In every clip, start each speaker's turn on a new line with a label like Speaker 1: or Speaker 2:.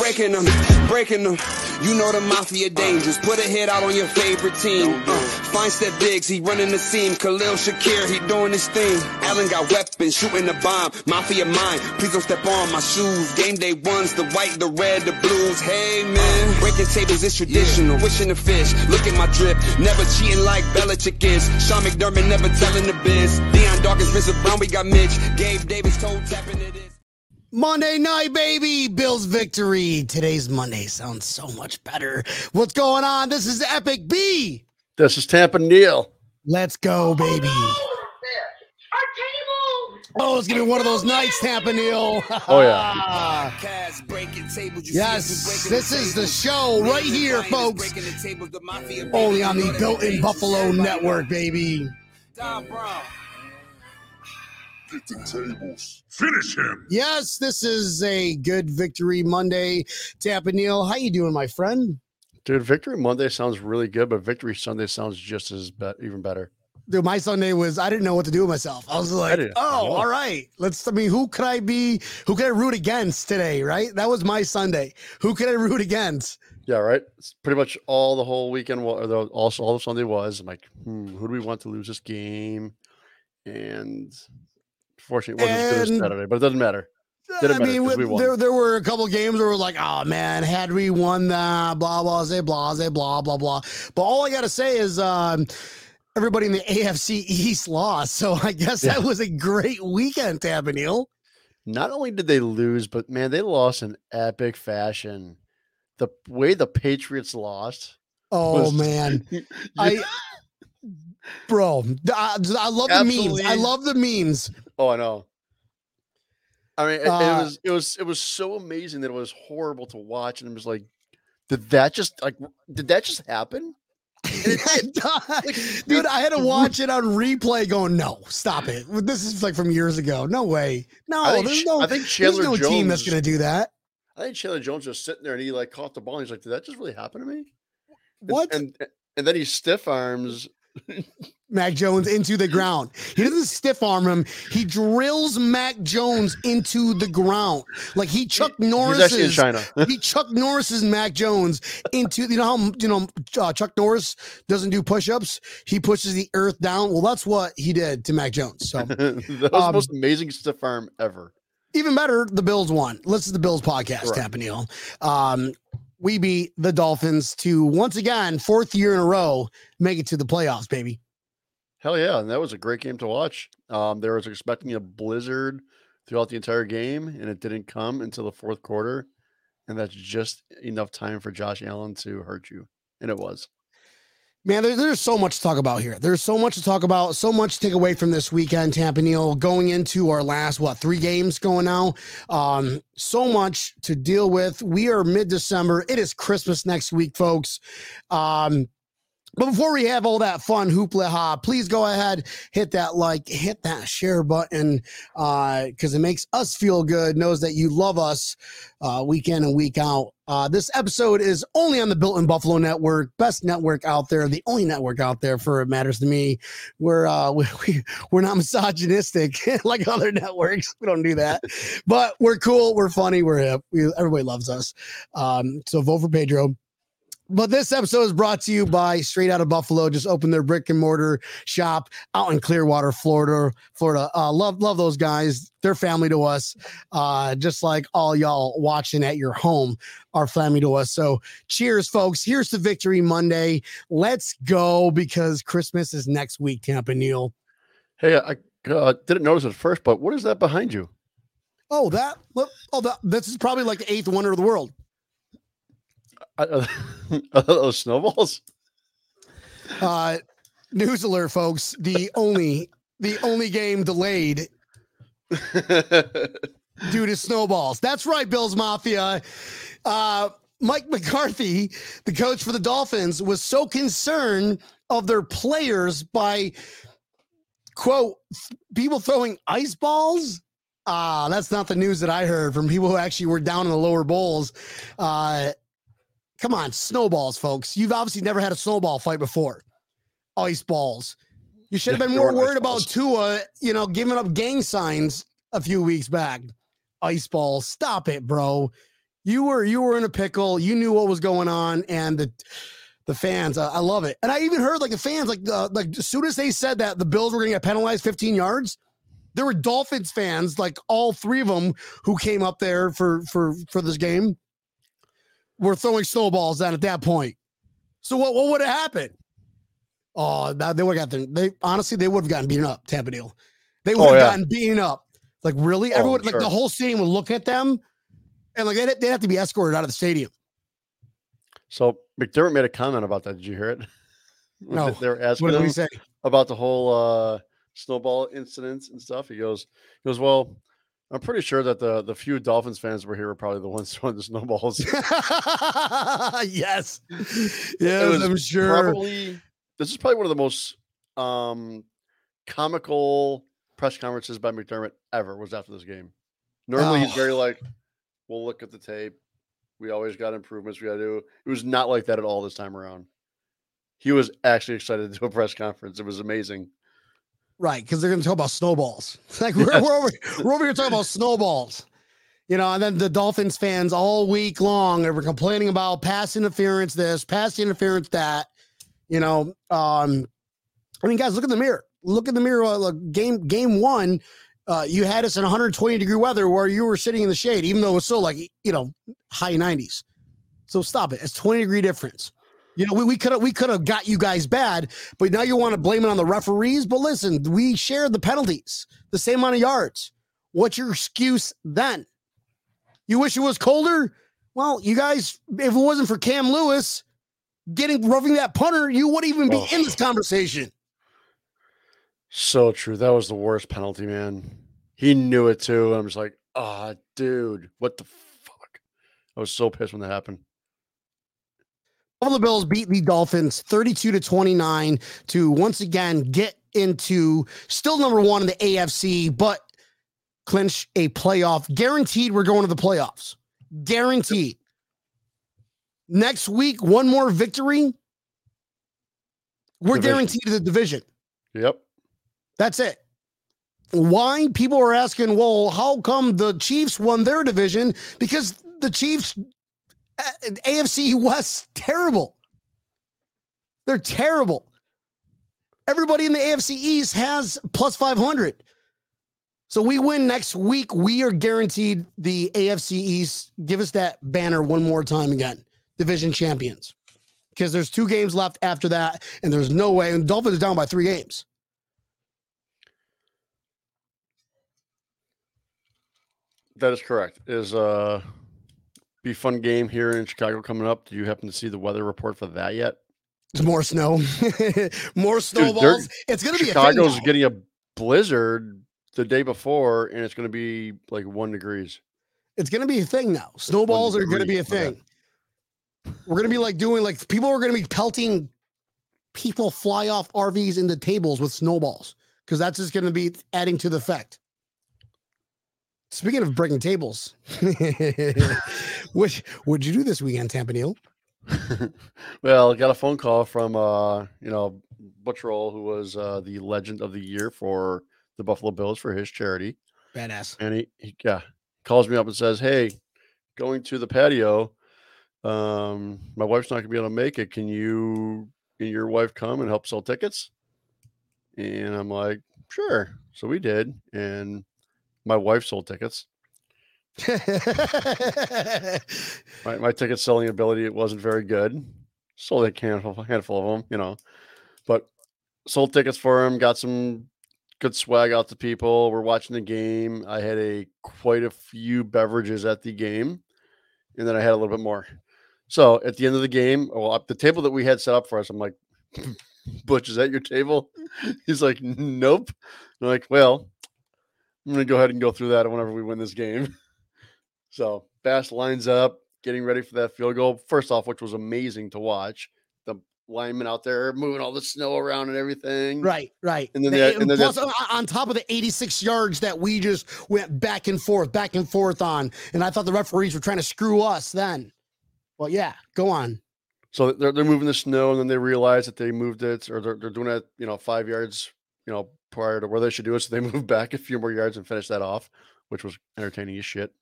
Speaker 1: breaking them. Breaking them. You know the mafia dangerous. Put a hit out on your favorite team. Uh, Fine step Diggs, he running the seam. Khalil Shakir, he doing his thing. Allen got weapons, shooting the bomb. Mafia mine, please don't step on my shoes. Game day ones, the white, the red, the blues. Hey man, breaking tables is traditional. Wishing the fish, look at my drip. Never cheating like Belichick is. Sean McDermott never telling the biz. Dion Dawkins, Vincent Brown, we got Mitch. Gabe Davis, toe tapping it is.
Speaker 2: Monday night, baby. Bills victory. Today's Monday sounds so much better. What's going on? This is Epic B.
Speaker 3: This is Tampa Neil.
Speaker 2: Let's go, baby.
Speaker 4: Oh, Our table.
Speaker 2: Oh, it's gonna be one of those nights, Tampa Neil.
Speaker 3: Oh, yeah.
Speaker 1: Cast breaking tables, you
Speaker 2: Yes,
Speaker 1: see us, we breaking
Speaker 2: this is the show right here, folks.
Speaker 1: breaking the tables, the mafia
Speaker 2: Only on the Built in. Buffalo Network, baby.
Speaker 1: Don Brown.
Speaker 5: Get the tables. Finish him.
Speaker 2: Yes, this is a good victory Monday. Tampa Neil, how you doing, my friend?
Speaker 3: Dude, Victory Monday sounds really good, but Victory Sunday sounds just as be- even better.
Speaker 2: Dude, my Sunday was I didn't know what to do with myself. I was like,
Speaker 3: didn't-
Speaker 2: oh, all right. Let's I mean, who could I be who could I root against today, right? That was my Sunday. Who could I root against?
Speaker 3: Yeah, right. It's pretty much all the whole weekend. wa- Or the, also, all of Sunday was. I'm like, hmm, who do we want to lose this game? And fortunately, it wasn't as good as
Speaker 2: And-
Speaker 3: Saturday, but it doesn't matter. Didn't
Speaker 2: I
Speaker 3: matter
Speaker 2: mean,
Speaker 3: we
Speaker 2: there there were a couple games where we're like, oh man, had we won that, blah blah say blah say blah blah blah. But all I gotta say is um everybody in the AFC East lost. So I guess that was a great weekend, Tampa Neil.
Speaker 3: Not only did they lose, but man, they lost in epic fashion. The way the Patriots lost.
Speaker 2: Oh
Speaker 3: was-
Speaker 2: man. I bro, I, I love the memes. I love the memes.
Speaker 3: Oh, I know. I mean, it,
Speaker 2: Uh,
Speaker 3: it was it was it was so amazing that it was horrible to watch, and it was like, did that just like did that just happen?
Speaker 2: Dude, I had to watch it on replay going, no, stop it. This is like from years ago. No way. No,
Speaker 3: I think,
Speaker 2: there's no,
Speaker 3: I think
Speaker 2: there's
Speaker 3: Chandler
Speaker 2: no
Speaker 3: Jones.
Speaker 2: team that's going to do that.
Speaker 3: I think Chandler Jones was sitting there and he like caught the ball. And he's like, "Did that just really happen to me?" And-
Speaker 2: What?
Speaker 3: And and then he stiff arms.
Speaker 2: Mac Jones into the ground. He doesn't stiff arm him. He drills Mac Jones into the ground. Like he Chuck
Speaker 3: Norris
Speaker 2: Norris's
Speaker 3: China.
Speaker 2: he Chuck Norris's Mac Jones into you know how you know uh, Chuck Norris doesn't do push-ups. He pushes the earth down. Well, that's what he did to Mac Jones. So
Speaker 3: that was
Speaker 2: Um,
Speaker 3: the most amazing stiff arm ever.
Speaker 2: even better, the Bills won. Listen to the Bills podcast,
Speaker 3: Correct.
Speaker 2: Tampa Neal. Um, we beat the Dolphins to once again fourth year in a row make it to the playoffs, baby.
Speaker 3: Hell yeah, and that was a great game to watch. Um, they was expecting a blizzard throughout the entire game, and it didn't come until the fourth quarter, and that's just enough time for Josh Allen to hurt you, and it was.
Speaker 2: Man, there, there's so much to talk about here. There's so much to talk about, so much to take away from this weekend, Tampa Neal, going into our last, what, three games going now. Um, so much to deal with. We are mid December. It is Christmas next week, folks. Um, but before we have all that fun hoopla ha, please go ahead, hit that like, hit that share button, because it makes us feel good, knows that you love us uh, week in and week out. Uh, this episode is only on the Built in Buffalo Network, best network out there, the only network out there for it matters to me. We're uh, we, we we're not misogynistic like other networks. We don't do that, but we're cool, we're funny, we're hip. We, everybody loves us. Um, so vote for Pedro. But this episode is brought to you by Straight Out of Buffalo. Just opened their brick and mortar shop out in Clearwater, Florida. Florida, uh, love love those guys. They're family to us, uh, just like all y'all watching at your home are family to us. So, cheers, folks. Here's to Victory Monday. Let's go because Christmas is next week. Tampa Neal.
Speaker 3: Hey, I uh, didn't notice at first, but what is that behind you?
Speaker 2: Oh, that. Oh, that. This is probably like the eighth wonder of the world.
Speaker 3: Uh, Are those snowballs?
Speaker 2: Uh, news alert, folks. The only the only game delayed due to snowballs. That's right, Bills Mafia. Uh, Mike McCarthy, the coach for the Dolphins, was so concerned of their players by quote people throwing ice balls. Ah, that's not the news that I heard from people who actually were down in the lower bowls. Uh, come on, snowballs, folks. You've obviously never had a snowball fight before. Ice balls. You should have been more worried about. Tua, you know, giving up gang signs a few weeks back. Ice balls. Stop it, bro. You were you were in a pickle. You knew what was going on, and the the fans. Uh, I love it. And I even heard like the fans, like uh, like as soon as they said that the Bills were going to get penalized 15 yards, there were Dolphins fans, like all three of them, who came up there for for for this game, were throwing snowballs down at that point. So what what would have happened? Oh, they would have gotten. They honestly they would have gotten beaten up. Tampa Deal. They would
Speaker 3: Oh,
Speaker 2: have
Speaker 3: yeah.
Speaker 2: gotten beaten up. Like really,
Speaker 3: Oh,
Speaker 2: everyone like the whole stadium would look at them, and like they'd, they'd have to be escorted out of the stadium.
Speaker 3: So McDermott made a comment about that. Did you hear it?
Speaker 2: No.
Speaker 3: They were asking
Speaker 2: What did
Speaker 3: him
Speaker 2: say?
Speaker 3: about the whole uh, snowball incidents and stuff. He goes, he goes, well, I'm pretty sure that the the few Dolphins fans were here were probably the ones throwing the snowballs.
Speaker 2: yes, yes, I'm sure.
Speaker 3: Probably this is probably one of the most um, comical press conferences by McDermott ever was after this game. Normally he's
Speaker 2: Oh.
Speaker 3: very like, we'll look at the tape. We always got improvements we got to do. It was not like that at all this time around. He was actually excited to do a press conference. It was amazing.
Speaker 2: Right, because they're going to talk about snowballs. Like we're, we're, over, we're over here talking about snowballs. You know, and then the Dolphins fans all week long are complaining about pass interference, this, pass interference, that. You know, um, I mean, guys, look in the mirror. Look in the mirror. Uh, look, game game one, uh, you had us in 120 degree weather where you were sitting in the shade, even though it was still like you know high 90s. So stop it. It's 20 degree difference. You know, we, we could have we could have got you guys bad, but now you want to blame it on the referees. But listen, we shared the penalties, the same amount of yards. What's your excuse then? You wish it was colder? Well, you guys, if it wasn't for Cam Lewis getting roughing that punter, you wouldn't even be
Speaker 3: Oh.
Speaker 2: in this conversation.
Speaker 3: So true. That was the worst penalty, man. He knew it too. I'm just like, ah, dude, what the fuck? I was so pissed when that happened.
Speaker 2: Buffalo Bills beat the Dolphins 32 to 29 to once again get into still number one in the AFC, but clinch a playoff. Guaranteed we're going to the playoffs. Guaranteed. Next week, one more victory. We're
Speaker 3: Division.
Speaker 2: guaranteed the division.
Speaker 3: Yep.
Speaker 2: That's it. Why? People are asking, well, how come the Chiefs won their division? Because the Chiefs, AFC West, terrible. They're terrible. Everybody in the AFC East has plus 500. So we win next week. We are guaranteed the AFC East. Give us that banner one more time again. Division champions. Because there's two games left after that, and there's no way. And Dolphins are down by three games.
Speaker 3: That is correct. Is uh be a fun game here in Chicago coming up. Do you happen to see the weather report for that yet?
Speaker 2: It's more snow, more snowballs. it's going to be a
Speaker 3: Chicago's
Speaker 2: thing now.
Speaker 3: getting a blizzard the day before, and it's going to be like one degrees.
Speaker 2: It's going to be a thing now. Snowballs are going to be a thing. We're going to be like doing like people are going to be pelting people fly off RVs into tables with snowballs because that's just going to be adding to the effect. Speaking of breaking tables, which would you do this weekend, Tampa Neal?
Speaker 3: well, I got a phone call from uh, you know, Butch Roll, who was uh the legend of the year for the Buffalo Bills for his charity.
Speaker 2: Badass.
Speaker 3: And he, he yeah, calls me up and says, Hey, going to the patio. Um, my wife's not gonna be able to make it. Can you can your wife come and help sell tickets? And I'm like, sure. So we did, and my wife sold tickets. My, my ticket selling ability it wasn't very good. Sold a handful, handful of them, you know, but sold tickets for him. Got some good swag out to people. We're watching the game. I had a quite a few beverages at the game, and then I had a little bit more. So at the end of the game, well, the table that we had set up for us, I'm like, Butch, is that your table? He's like, Nope. I'm like, well, I'm gonna go ahead and go through that whenever we win this game. So Bass lines up. getting ready for that field goal. First off, which was amazing to watch. The linemen out there moving all the snow around and everything.
Speaker 2: Right, right.
Speaker 3: And then
Speaker 2: They-
Speaker 3: and then
Speaker 2: plus, on, on top of the 86 yards that we just went back and forth, back and forth on, and I thought the referees were trying to screw us then. Well, yeah, go on.
Speaker 3: So they're, they're moving the snow, and then they realize that they moved it, or they're, they're doing it, you know, five yards, you know, prior to where they should do it. So they move back a few more yards and finish that off, which was entertaining as shit.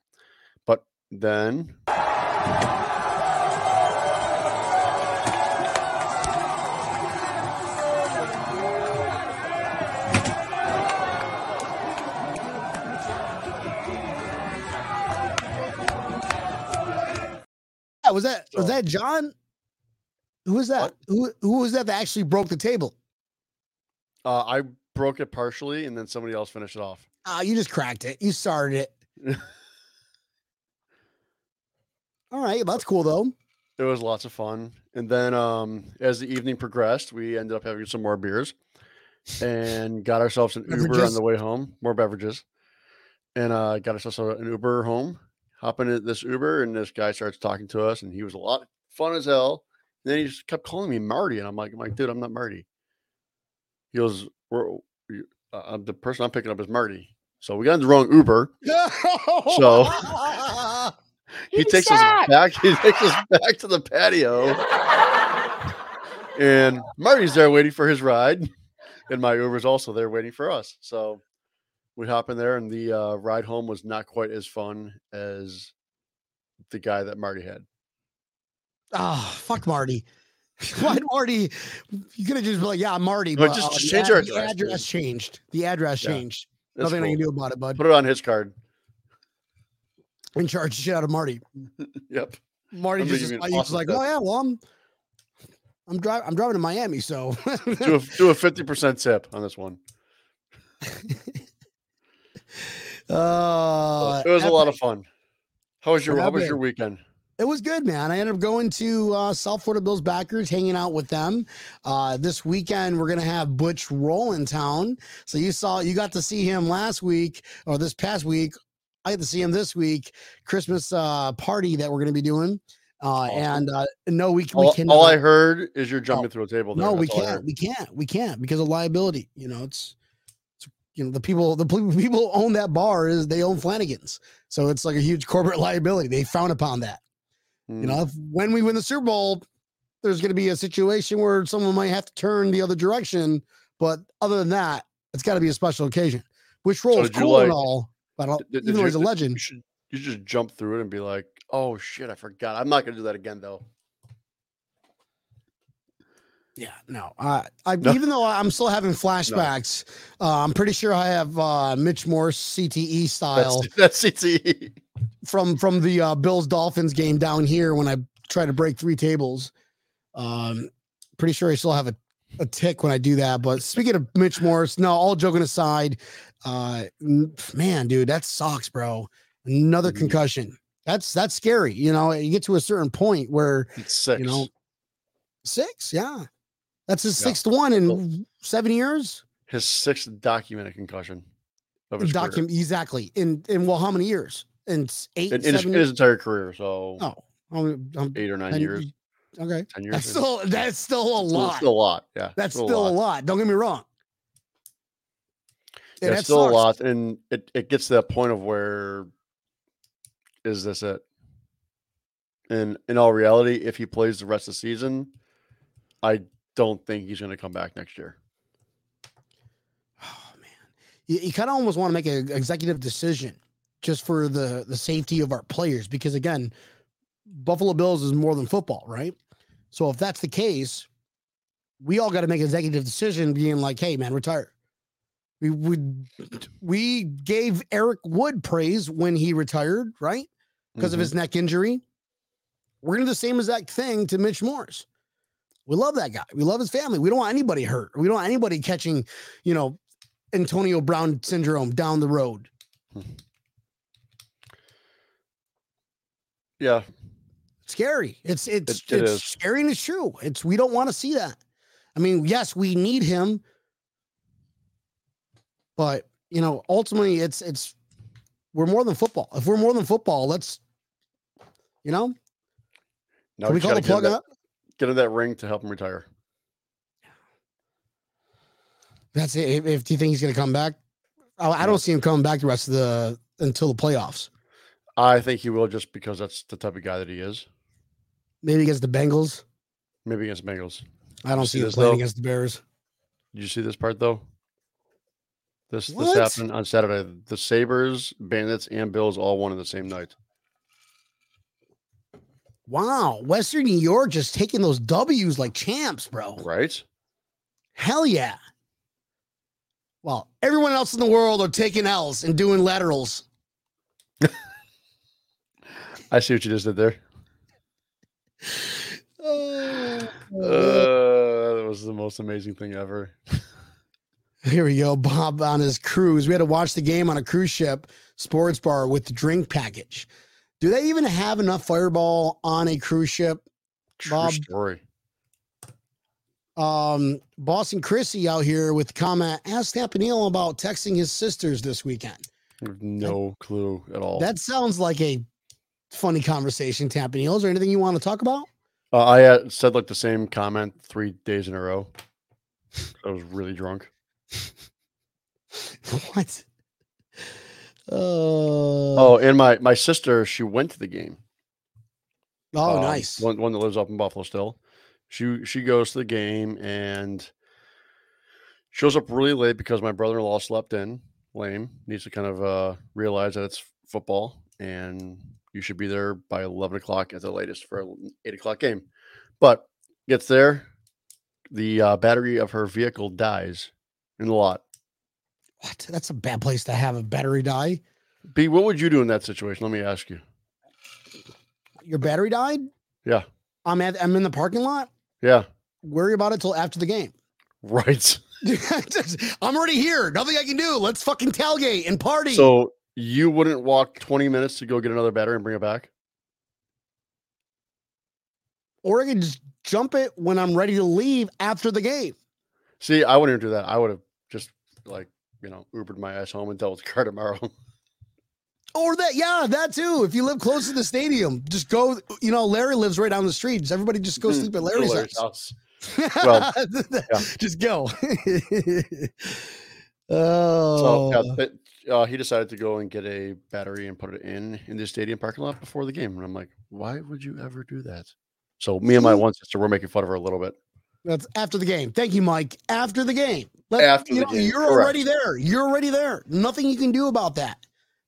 Speaker 3: But then
Speaker 2: was that was that John? Who was that? Who who was that that actually broke the table?
Speaker 3: Uh, I broke it partially, and then somebody else finished it off.
Speaker 2: Ah, you just cracked it. You started it. All right, that's cool though.
Speaker 3: It was lots of fun. And then um, as the evening progressed, we ended up having some more beers and got ourselves an Uber on the way home, more beverages. And uh, got ourselves an Uber home. Hop into this Uber, and this guy starts talking to us, and he was a lot fun as hell. And then he just kept calling me Marty, and I'm like, I'm like, dude, I'm not Marty. He goes, We're, uh, uh, the person I'm picking up is Marty. So we got in the wrong Uber. So- he takes us back. He takes us back to the patio, and Marty's there waiting for his ride, and my Uber's also there waiting for us. So we hop in there, and the uh, ride home was not quite as fun as the guy that Marty had.
Speaker 2: Oh, fuck Marty. Why Marty? You could have just been like, yeah, I'm Marty.
Speaker 3: No,
Speaker 2: But
Speaker 3: just-
Speaker 2: uh,
Speaker 3: just
Speaker 2: the
Speaker 3: change
Speaker 2: ad-
Speaker 3: your
Speaker 2: the
Speaker 3: address,
Speaker 2: changed. The address
Speaker 3: Yeah,
Speaker 2: changed.
Speaker 3: That's
Speaker 2: Nothing I can do about it, bud.
Speaker 3: Put it on his card.
Speaker 2: In charge the shit out of Marty.
Speaker 3: Yep.
Speaker 2: Marty
Speaker 3: I'm
Speaker 2: just, just
Speaker 3: awesome
Speaker 2: like, oh yeah, well I'm I'm driving I'm driving to Miami, so
Speaker 3: Do a do a fifty percent tip on this one.
Speaker 2: uh,
Speaker 3: it was a lot of fun. How was your How was your weekend?
Speaker 2: It was good, man. I ended up going to uh, South Florida Bills backers, hanging out with them. Uh, this weekend, we're gonna have Butch roll in town. So you saw, you got to see him last week or this past week. I get to see him this week. Christmas uh, party that we're gonna be doing. Uh,
Speaker 3: Awesome.
Speaker 2: And uh, no, we, we
Speaker 3: All,
Speaker 2: can.
Speaker 3: all I heard is you're jumping
Speaker 2: Oh,
Speaker 3: through a table. There.
Speaker 2: no, we
Speaker 3: That's I
Speaker 2: can't. We can't. We can't because of liability. You know, it's, it's you know the people the people own that bar is they own Flanigan's, so it's like a huge corporate liability. They frown upon that.
Speaker 3: Mm.
Speaker 2: You know, if, when we win the Super Bowl, there's going to be a situation where someone might have to turn the other direction. But other than that, it's got to be a special occasion. Which role is
Speaker 3: did you
Speaker 2: cool and all, but I'll,
Speaker 3: Did- did
Speaker 2: even though
Speaker 3: you-
Speaker 2: he's a legend,
Speaker 3: You should you just jump through it and be like, "Oh shit, I forgot." I'm not gonna do that again though.
Speaker 2: Yeah, no. Uh, I
Speaker 3: No.
Speaker 2: even though I'm still having flashbacks, uh, I'm pretty sure I have uh, Mitch Morse CTE style
Speaker 3: That's that's CTE.
Speaker 2: from from the uh, Bills Dolphins game down here when I try to break three tables. Um, pretty sure I still have a, a tick when I do that. But speaking of Mitch Morse, no, all joking aside, uh, man, dude, that sucks, bro. Another
Speaker 3: Mhm.
Speaker 2: concussion. That's that's scary. You know, you get to a certain point where
Speaker 3: It's six.
Speaker 2: you know six, yeah, that's his
Speaker 3: Yeah.
Speaker 2: sixth one in seven years.
Speaker 3: his sixth documented concussion of his career.
Speaker 2: Exactly in in well, how many years? In eight,
Speaker 3: in, in his, his entire career. So
Speaker 2: oh, um, um,
Speaker 3: eight or nine
Speaker 2: ten-
Speaker 3: years,
Speaker 2: Okay.
Speaker 3: ten years.
Speaker 2: That's still that's still a lot.
Speaker 3: Still a lot. Yeah,
Speaker 2: that's still, a, lot. Don't get me wrong. And
Speaker 3: it's
Speaker 2: that
Speaker 3: still a lot, and it, it gets to that point of where is this it? And in all reality, if he plays the rest of the season, I don't think he's going to come back next year.
Speaker 2: Oh man, you, you kind of almost want to make an executive decision just for the the safety of our players because again, Buffalo Bills is more than football, right? So if that's the case, we all got to make an executive decision, being like, "Hey, man, retire." We would we gave Eric Wood praise when he retired, right? Because of
Speaker 3: Mhm.
Speaker 2: his neck injury. We're gonna do the same exact thing to Mitch Morris. We love that guy. We love his family. We don't want anybody hurt. We don't want anybody catching, you know, Antonio Brown syndrome down the road. Hmm.
Speaker 3: yeah,
Speaker 2: Scary. It's it's
Speaker 3: It- it
Speaker 2: it's
Speaker 3: is.
Speaker 2: scary and it's true. It's we don't want to see that. I mean, yes, we need him, but you know, ultimately, it's it's we're more than football. If we're more than football, let's, you know,
Speaker 3: Now
Speaker 2: Can we call the
Speaker 3: gotta get him
Speaker 2: plug up?
Speaker 3: Get him that ring to help him retire.
Speaker 2: That's it. If, if do you think he's going to come back? I, I don't see him coming back the rest of the until the playoffs.
Speaker 3: I think he will just because that's the type of guy that he is.
Speaker 2: Maybe against the Bengals.
Speaker 3: Maybe against the Bengals.
Speaker 2: I don't
Speaker 3: You
Speaker 2: see
Speaker 3: see
Speaker 2: him
Speaker 3: this,
Speaker 2: playing
Speaker 3: though?
Speaker 2: against the Bears.
Speaker 3: Did you see this part though? This
Speaker 2: What?
Speaker 3: this happened on Saturday. The Sabres, Bandits, and Bills all won in the same night.
Speaker 2: Wow, Western New York just taking those W's like champs, bro.
Speaker 3: Right?
Speaker 2: Hell yeah. Well, everyone else in the world are taking L's and doing laterals.
Speaker 3: I see what you just did there.
Speaker 2: Oh,
Speaker 3: Uh, that was the most amazing thing ever.
Speaker 2: Here we go. Bob on his cruise. We had to watch the game on a cruise ship sports bar with the drink package. Do they even have enough fireball on a cruise ship?
Speaker 3: True
Speaker 2: Bob.
Speaker 3: story.
Speaker 2: Um, Boston Chrissy out here with the comment, ask Campanile about texting his sisters this weekend.
Speaker 3: No clue at all.
Speaker 2: That sounds like a funny conversation, Campanile. Is there anything you want to talk about?
Speaker 3: Uh, I uh, said like the same comment three days in a row. I was really drunk.
Speaker 2: what? Oh,
Speaker 3: Oh, and my my sister, she went to the game.
Speaker 2: oh,
Speaker 3: um,
Speaker 2: nice.
Speaker 3: One, one that lives up in Buffalo still. She she goes to the game and shows up really late because my brother in law slept in. Lame. Needs to kind of uh, realize that it's football and you should be there by eleven o'clock at the latest for an eight o'clock game. But gets there, the uh, battery of her vehicle dies in the lot.
Speaker 2: What? That's a bad place to have a battery die.
Speaker 3: B, what would you do in that situation? Let me ask you.
Speaker 2: Your battery died?
Speaker 3: Yeah.
Speaker 2: I'm at I'm in the parking lot.
Speaker 3: Yeah.
Speaker 2: Worry about it till after the game.
Speaker 3: Right.
Speaker 2: I'm already here. Nothing I can do. Let's fucking tailgate and party.
Speaker 3: So you wouldn't walk 20 minutes to go get another battery and bring it back?
Speaker 2: or I can just jump it when I'm ready to leave after the game.
Speaker 3: See, I wouldn't do that. I would have just like, you know, Ubered my ass home and dealt with the car tomorrow.
Speaker 2: Or that, yeah, that too. If you live close to the stadium, just go. You know, Larry lives right down the street. Just everybody just go
Speaker 3: Mhm.
Speaker 2: sleep at Larry's,
Speaker 3: Larry's
Speaker 2: house.
Speaker 3: house. Well, yeah.
Speaker 2: just go.
Speaker 3: So
Speaker 2: oh,
Speaker 3: yeah, but, uh, he decided to go and get a battery and put it in in the stadium parking lot before the game. And I'm like, why would you ever do that? So me and my one sister were making fun of her a little bit.
Speaker 2: That's after the game. Thank you, Mike. After the game. Let-
Speaker 3: After
Speaker 2: you
Speaker 3: the
Speaker 2: know,
Speaker 3: game,
Speaker 2: you're
Speaker 3: correct.
Speaker 2: already there. You're already there. Nothing you can do about that.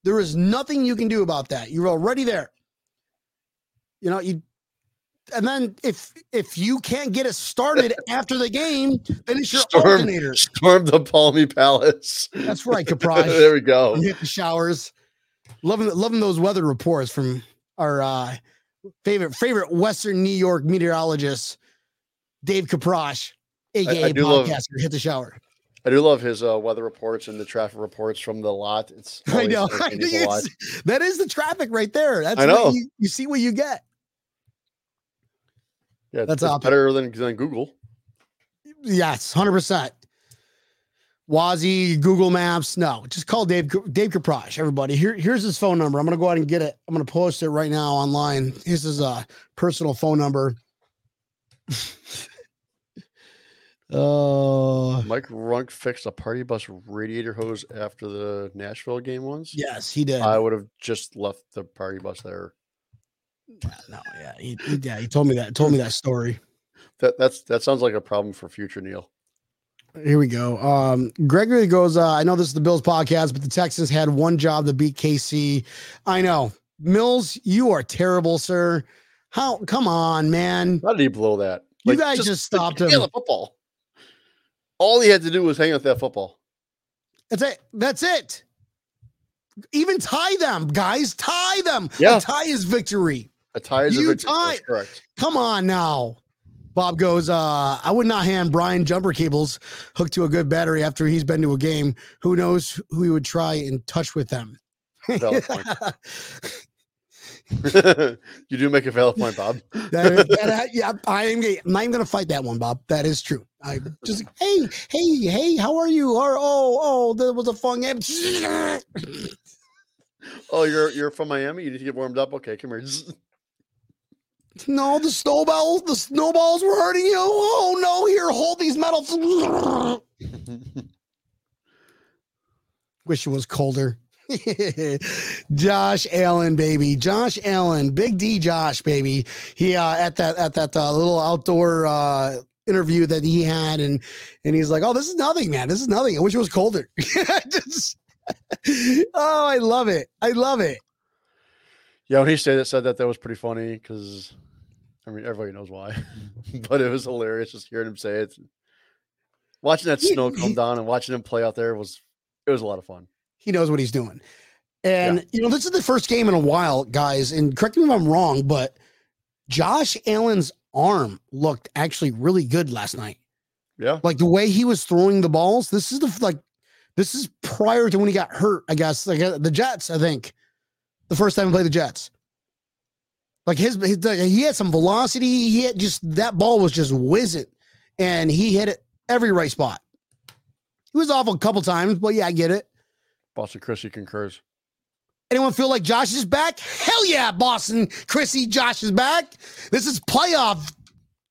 Speaker 2: There is nothing you can do about that. You're already there. You know, you and then if if you can't get it started after the game, then it's your
Speaker 3: Storm,
Speaker 2: alternator.
Speaker 3: storm the Palmy Palace.
Speaker 2: That's right, Caprage.
Speaker 3: there we go.
Speaker 2: hit the showers. Loving loving those weather reports from our uh, favorite favorite Western New York meteorologist, Dave Caprosh, aka
Speaker 3: I love-
Speaker 2: podcaster. hit the shower.
Speaker 3: I do love his uh, weather reports and the traffic reports from the lot. It's
Speaker 2: I know. I it's- that is the traffic right there. That's
Speaker 3: I
Speaker 2: what
Speaker 3: know.
Speaker 2: You, you see what you get.
Speaker 3: Yeah,
Speaker 2: That's
Speaker 3: it's better than, than Google.
Speaker 2: Yes, hundred percent. Wazi, Google Maps. No, just call Dave Dave Caprosh. Everybody, here here's his phone number. I'm gonna go ahead and get it. I'm gonna post it right now online. This is a personal phone number. uh
Speaker 3: Mike Runk fixed a party bus radiator hose after the Nashville game once.
Speaker 2: yes, he did.
Speaker 3: I would have just left the party bus there.
Speaker 2: no, yeah, he, he yeah, he told me that told me that story.
Speaker 3: That that's that sounds like a problem for future Neil.
Speaker 2: Here we go. Um, Gregory goes, uh, I know this is the Bills podcast, but the Texans had one job to beat KC. I know. Mills, you are terrible, sir. How come on, man?
Speaker 3: How did he blow that?
Speaker 2: You guys just stopped him.
Speaker 3: football. All he had to do was hang out that football.
Speaker 2: That's it. That's it. Even tie them, guys. Tie them.
Speaker 3: Yeah.
Speaker 2: A tie is victory.
Speaker 3: A tie is a
Speaker 2: You
Speaker 3: victory. That's
Speaker 2: tie-
Speaker 3: correct.
Speaker 2: Come on now. Bob goes, uh, I would not hand Brian jumper cables hooked to a good battery after he's been to a game. Who knows who he would try and touch with them.
Speaker 3: You do make a valid point, Bob.
Speaker 2: That is- that- yeah, I am. I'm not even gonna fight that one, Bob. That is true. I just hey, hey, hey, how are you? Or oh, oh, that was a fun game.
Speaker 3: Oh, you're you're from Miami. You need to get warmed up. Okay, come here.
Speaker 2: No, the snowballs, the snowballs were hurting you. Oh no, here, hold these medals. Wish it was colder. Josh Allen, baby. Josh Allen, Big D Josh, baby. He uh at that at that uh, little outdoor uh interview that he had and and he's like, "Oh, this is nothing, man. This is nothing. I wish it was colder." Just, oh, I love it. I love it.
Speaker 3: Yeah, when he said that, said that, that was pretty funny because, I mean, everybody knows why, but it was hilarious just hearing him say it. Watching that snow come down and watching him play out there was, it was a lot of fun.
Speaker 2: He knows what he's doing. And you know, this is the first game in a while, guys. And correct me if I'm wrong, but Josh Allen's arm looked actually really good last night.
Speaker 3: Yeah,
Speaker 2: Like the way he was throwing the balls. This is the like, this is prior to when he got hurt. I guess like uh, the Jets. I think the first time he played the Jets. Like his, his he had some velocity. He had just that ball was just whizzing, and he hit it every right spot. He was off a couple times, but yeah, I get it.
Speaker 3: Boston Chrissy concurs.
Speaker 2: Anyone feel like Josh is back? Hell yeah, Boston. Chrissy, Josh is back. This is playoff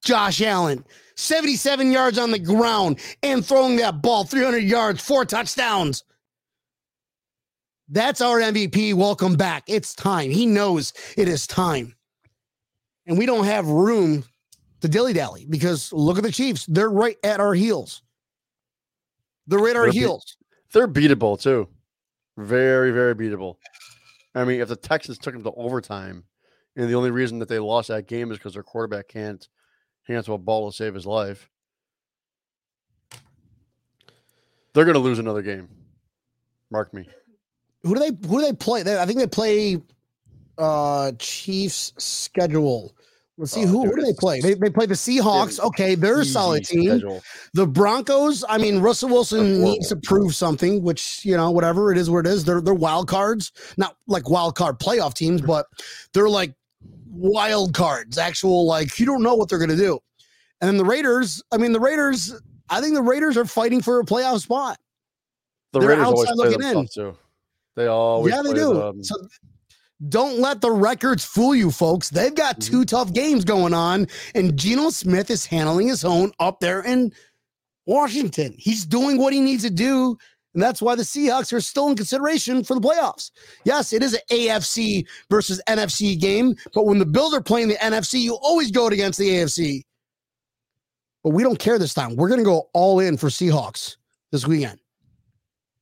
Speaker 2: Josh Allen. 77 yards on the ground and throwing that ball 300 yards, four touchdowns. That's our MVP. Welcome back. It's time. He knows it is time. And we don't have room to dilly dally because look at the Chiefs. They're right at our heels. They're right at our
Speaker 3: They're be-
Speaker 2: heels.
Speaker 3: They're beatable too. Very, very beatable. I mean, if the Texans took them to overtime, and the only reason that they lost that game is because their quarterback can't onto a ball to save his life, they're going to lose another game. Mark me.
Speaker 2: who do they who do they play? I think they play uh Chiefs schedule. Let's see
Speaker 3: Oh,
Speaker 2: who, who do they play? They, they play the Seahawks. Okay, they're a solid team.
Speaker 3: schedule.
Speaker 2: The Broncos. I mean, Russell Wilson needs to prove something, which you know, whatever it is, where it is. They're they're wild cards, not like wild card playoff teams, but they're like wild cards. Actual like you don't know what they're gonna do. And then the Raiders. I mean, the Raiders. I think the Raiders are fighting for a playoff spot.
Speaker 3: The
Speaker 2: They're
Speaker 3: Raiders always
Speaker 2: outside
Speaker 3: play
Speaker 2: looking in.
Speaker 3: too. They always
Speaker 2: yeah, they do.
Speaker 3: them-
Speaker 2: So don't let the records fool you, folks. They've got
Speaker 3: Mm-hmm.
Speaker 2: two tough games going on, and Geno Smith is handling his own up there in Washington. He's doing what he needs to do. And that's why the Seahawks are still in consideration for the playoffs. Yes, it is an AFC versus NFC game, but when the Bills are playing the NFC, you always go it against the AFC. But we don't care this time. We're going to go all in for Seahawks this weekend.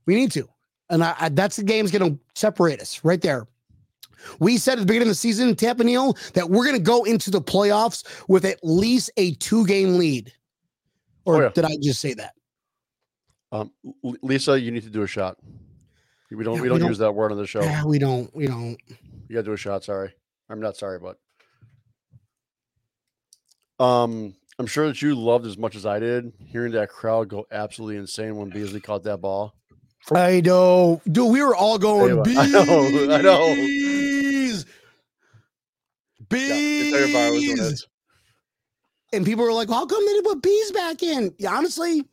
Speaker 2: We need to. And I, I, that's the game's going to separate us right there. We said at the beginning of the season, Tampa Neal, that we're going to go into the playoffs with at least a two game lead. Or
Speaker 3: Oh, yeah.
Speaker 2: did I just say that?
Speaker 3: Um, Lisa, you need to do a shot. We don't
Speaker 2: Yeah,
Speaker 3: we
Speaker 2: we
Speaker 3: don't
Speaker 2: don't-
Speaker 3: use that word on the show.
Speaker 2: Yeah, we don't. We don't.
Speaker 3: You got to do a shot. Sorry, I'm not sorry, but um, I'm sure that you loved as much as I did hearing that crowd go absolutely insane when Beasley caught that ball.
Speaker 2: I know. Dude, we were all going,
Speaker 3: Anyway, I know, I know.
Speaker 2: Bees.
Speaker 3: Yeah, everybody was doing
Speaker 2: Bees.
Speaker 3: it.
Speaker 2: And people were like, how come they didn't put bees back in? Yeah, honestly,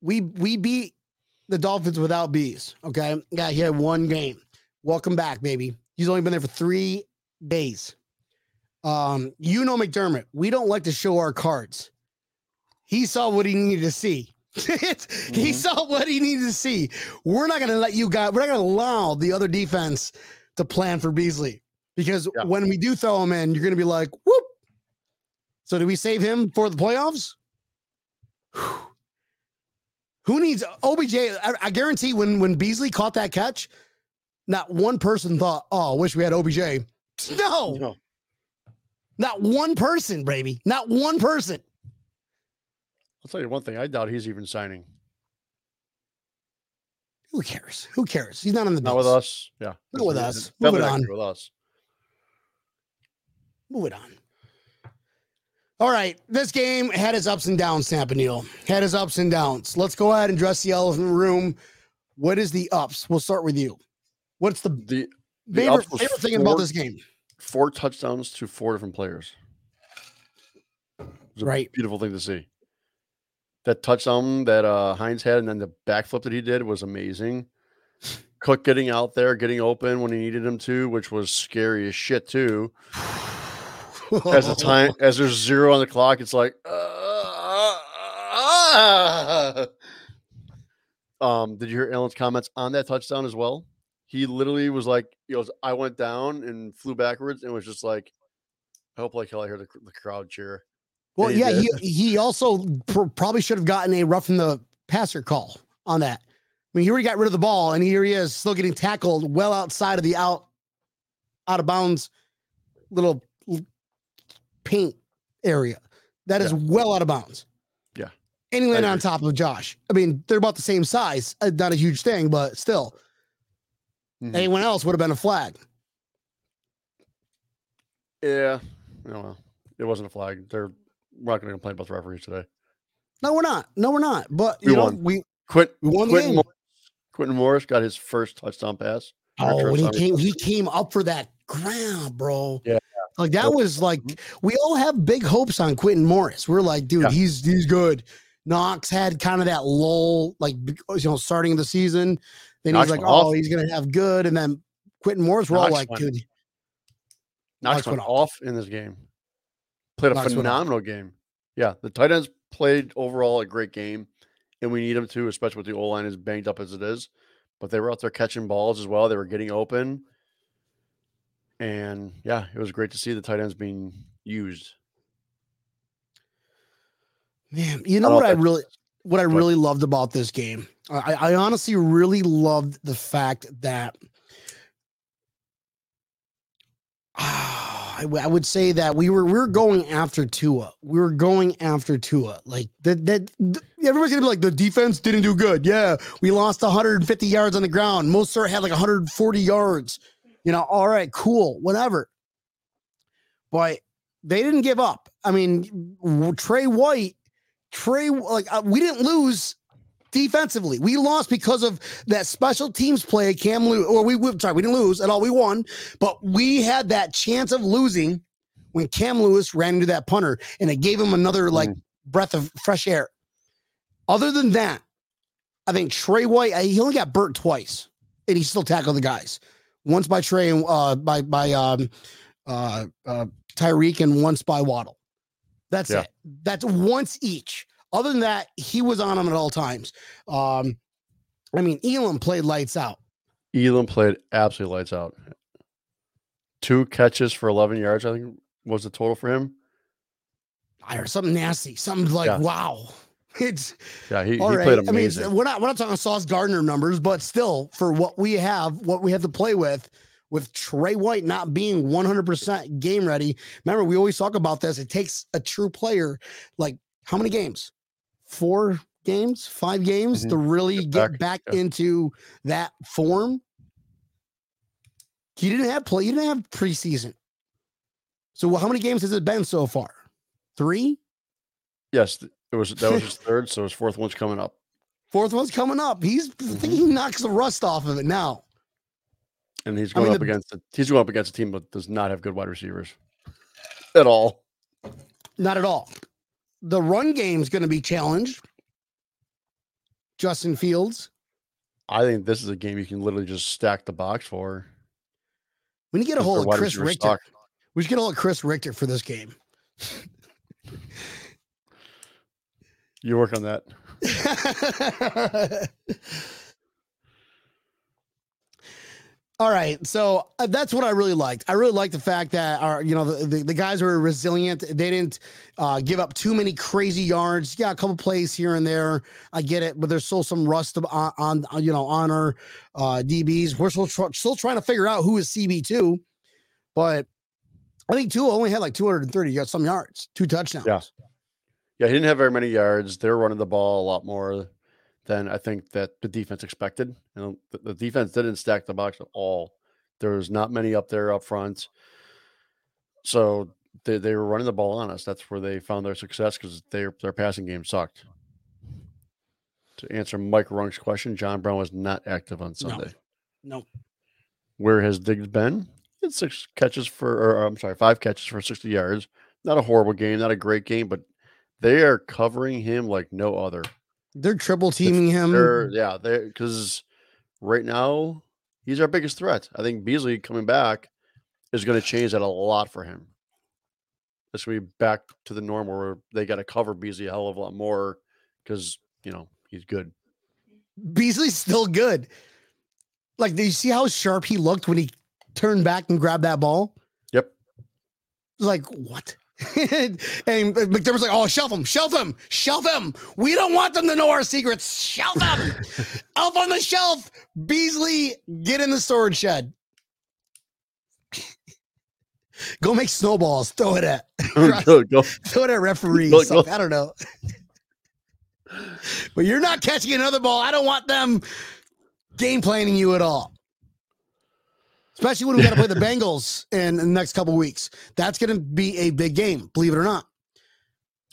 Speaker 2: we we beat the Dolphins without bees. Okay. Yeah, he had one game. Welcome back, baby. He's only been there for three days. Um, you know McDermott. We don't like to show our cards. He saw what he needed to see. It's- He saw what he needed to see. We're not going to let you guys. We're not going to allow the other defense to plan for Beasley because
Speaker 3: Yeah.
Speaker 2: when we do throw him in, you're going to be like, whoop. So do we save him for the playoffs? Whew. Who needs OBJ? I, I guarantee when when Beasley caught that catch, not one person thought, "Oh, I wish we had OBJ." No,
Speaker 3: No.
Speaker 2: not one person, baby. Not one person.
Speaker 3: I'll tell you one thing. I doubt he's even signing.
Speaker 2: Who cares? Who cares? He's not on the
Speaker 3: Not with us. Yeah,
Speaker 2: Not with us. Move it on.
Speaker 3: With us.
Speaker 2: Move it on. All right, this game had its ups and downs. Tampa Neal had its ups and downs. Let's go ahead and dress the elephant room. What is the ups? We'll start with you. What's the
Speaker 3: The the
Speaker 2: favorite, favorite thing about this game?
Speaker 3: four touchdowns to four different players. It was a
Speaker 2: Right.
Speaker 3: beautiful thing to see. That touchdown that uh, Hines had, and then the backflip that he did was amazing. Cook getting out there, getting open when he needed him to, which was scary as shit too. As the time as there's zero on the clock, it's like uh, ah. um did you hear Allen's comments on that touchdown as well? He literally was like, he goes, I went down and flew backwards and was just like, I hope like hell I hear the, the crowd cheer.
Speaker 2: Well,
Speaker 3: he
Speaker 2: yeah, he,
Speaker 3: did.
Speaker 2: he also pr- probably should have gotten a rough from the passer call on that. I mean, he already got rid of the ball, and here he is still getting tackled well outside of the out out of bounds little l- paint area. That is
Speaker 3: Yeah.
Speaker 2: well out of bounds.
Speaker 3: Yeah.
Speaker 2: And he landed on top of Josh. I mean, they're about the same size. Uh, Not a huge thing, but still,
Speaker 3: Mhm.
Speaker 2: anyone else would have been a flag.
Speaker 3: Yeah. Oh, well, it wasn't a flag. They're we're not going to complain about the referees today.
Speaker 2: No, we're not. No, we're not. But
Speaker 3: We
Speaker 2: you know,
Speaker 3: won.
Speaker 2: we
Speaker 3: Quint,
Speaker 2: we won Quintin.
Speaker 3: Morris, Quintin Morris got his first touchdown pass.
Speaker 2: Oh, when he came, he came up for that ground, bro.
Speaker 3: Yeah.
Speaker 2: Like that was like
Speaker 3: Mhm.
Speaker 2: we all have big hopes on Quintin Morris. We're like, dude,
Speaker 3: Yeah.
Speaker 2: he's he's good. Knox had kind of that lull, like you know, starting of the season. Then
Speaker 3: Knox
Speaker 2: he's like, oh,
Speaker 3: off.
Speaker 2: he's gonna have good, and then Quintin Morris, we're all like,
Speaker 3: went-
Speaker 2: dude,
Speaker 3: Knox
Speaker 2: Knox
Speaker 3: went
Speaker 2: went
Speaker 3: off in this game. Played a
Speaker 2: Knox went
Speaker 3: phenomenal game. Yeah, the tight ends played overall a great game, and we need them to, especially with the O line as banged up as it is. But they were out there catching balls as well. They were getting open, and yeah, it was great to see the tight ends being used.
Speaker 2: man, you know
Speaker 3: don't
Speaker 2: what I really, what I really loved about this game. I, I honestly really loved the fact that. I w- I would say that we were we were going after Tua. We were going after Tua. Like that that th- everybody's gonna be like the defense didn't do good. Yeah, we lost 150 yards on the ground. Mostert had like 140 yards. You know, all right, cool, whatever. But they didn't give up. I mean, Tre White, Tre, like uh, we didn't lose defensively. We lost because of that special teams play. Cam Lewis, or we, we sorry, we didn't lose at all. We won, but we had that chance of losing when Cam Lewis ran into that punter, and it gave him another like breath of fresh air. Other than that, I think Tre White, uh, he only got burnt twice, and he still tackled the guys. Once by Tre and uh, by by um, uh, uh, Tyreek, and once by Waddle. That's
Speaker 3: Yeah.
Speaker 2: it. That's once each. Other than that, he was on him at all times. Um, I mean, Elam played lights out.
Speaker 3: Elam played absolutely lights out. Two catches for 11 yards, I think was the total for him.
Speaker 2: I heard something nasty, something like,
Speaker 3: Yeah.
Speaker 2: wow. It's
Speaker 3: Yeah, he, he
Speaker 2: right.
Speaker 3: played
Speaker 2: I mean, we're not we're not talking Sauce Gardner numbers, but still, for what we have, what we have to play with, with Tre White not being 100% game ready. Remember, we always talk about this. It takes a true player, like how many games? Four games, five games mm-hmm. to really
Speaker 3: Get
Speaker 2: get
Speaker 3: back,
Speaker 2: back
Speaker 3: yeah.
Speaker 2: into that form. He didn't have play. He didn't have preseason. So how many games has it been so far? Three.
Speaker 3: yes, it was that was his third, so his fourth one's coming up.
Speaker 2: Fourth one's coming up. He's I think mm-hmm. he knocks the rust off of it now.
Speaker 3: And he's
Speaker 2: I
Speaker 3: going
Speaker 2: mean,
Speaker 3: up
Speaker 2: the-
Speaker 3: against a, he's going up against a team that does not have good wide receivers at all.
Speaker 2: Not at all. The run game's going to be challenged. Justin Fields.
Speaker 3: I think this is a game you can literally just stack the box for.
Speaker 2: We need to get a hold of Chris Richter.
Speaker 3: stock-
Speaker 2: We should get a hold of Chris Richter for this game.
Speaker 3: You work on that.
Speaker 2: All right, so uh, that's what I really liked. I really liked the fact that our, you know, the, the, the guys were resilient. They didn't uh, give up too many crazy yards. Yeah, a couple plays here and there. I get it, but there's still some rust of- on, on uh, you know on our uh, DBs. We're still tr- still trying to figure out who is CB two, but I think Tua only had like 230 got some yards, two touchdowns.
Speaker 3: Yeah. Yeah, he didn't have very many yards. They were running the ball a lot more than I think that the defense expected. Know, the, the defense didn't stack the box at all. There was not many up there up front. So they, they were running the ball on us. That's where they found their success because their their passing game sucked. To answer Mike Runk's question, John Brown was not active on Sunday.
Speaker 2: No,
Speaker 3: Where has Diggs been? Had six catches for, or I'm sorry, five catches for 60 yards. Not a horrible game, not a great game, but they are covering him like no other.
Speaker 2: they're triple teaming him.
Speaker 3: They're, yeah, they because right now he's our biggest threat. I think Beasley coming back is going to change that a lot for him. This will be back to the norm where they got to cover Beasley a hell of a lot more because you know he's good.
Speaker 2: Beasley's still good. Like, do you see how sharp he looked when he turned back and grabbed that ball?
Speaker 3: Yep.
Speaker 2: Like, what? and McDermott's like, oh, shelf him, shelf him, shelf him. We don't want them to know our secrets. Shelf him. Up on the shelf. Beasley, get in the storage shed. Go make snowballs. Throw it at.
Speaker 3: go, go.
Speaker 2: Throw it at referees.
Speaker 3: Go- go.
Speaker 2: I don't know. but you're not catching another ball. I don't want them game planning you at all. Especially when we got to play the Bengals in the next couple weeks. That's going to be a big game, believe it or not.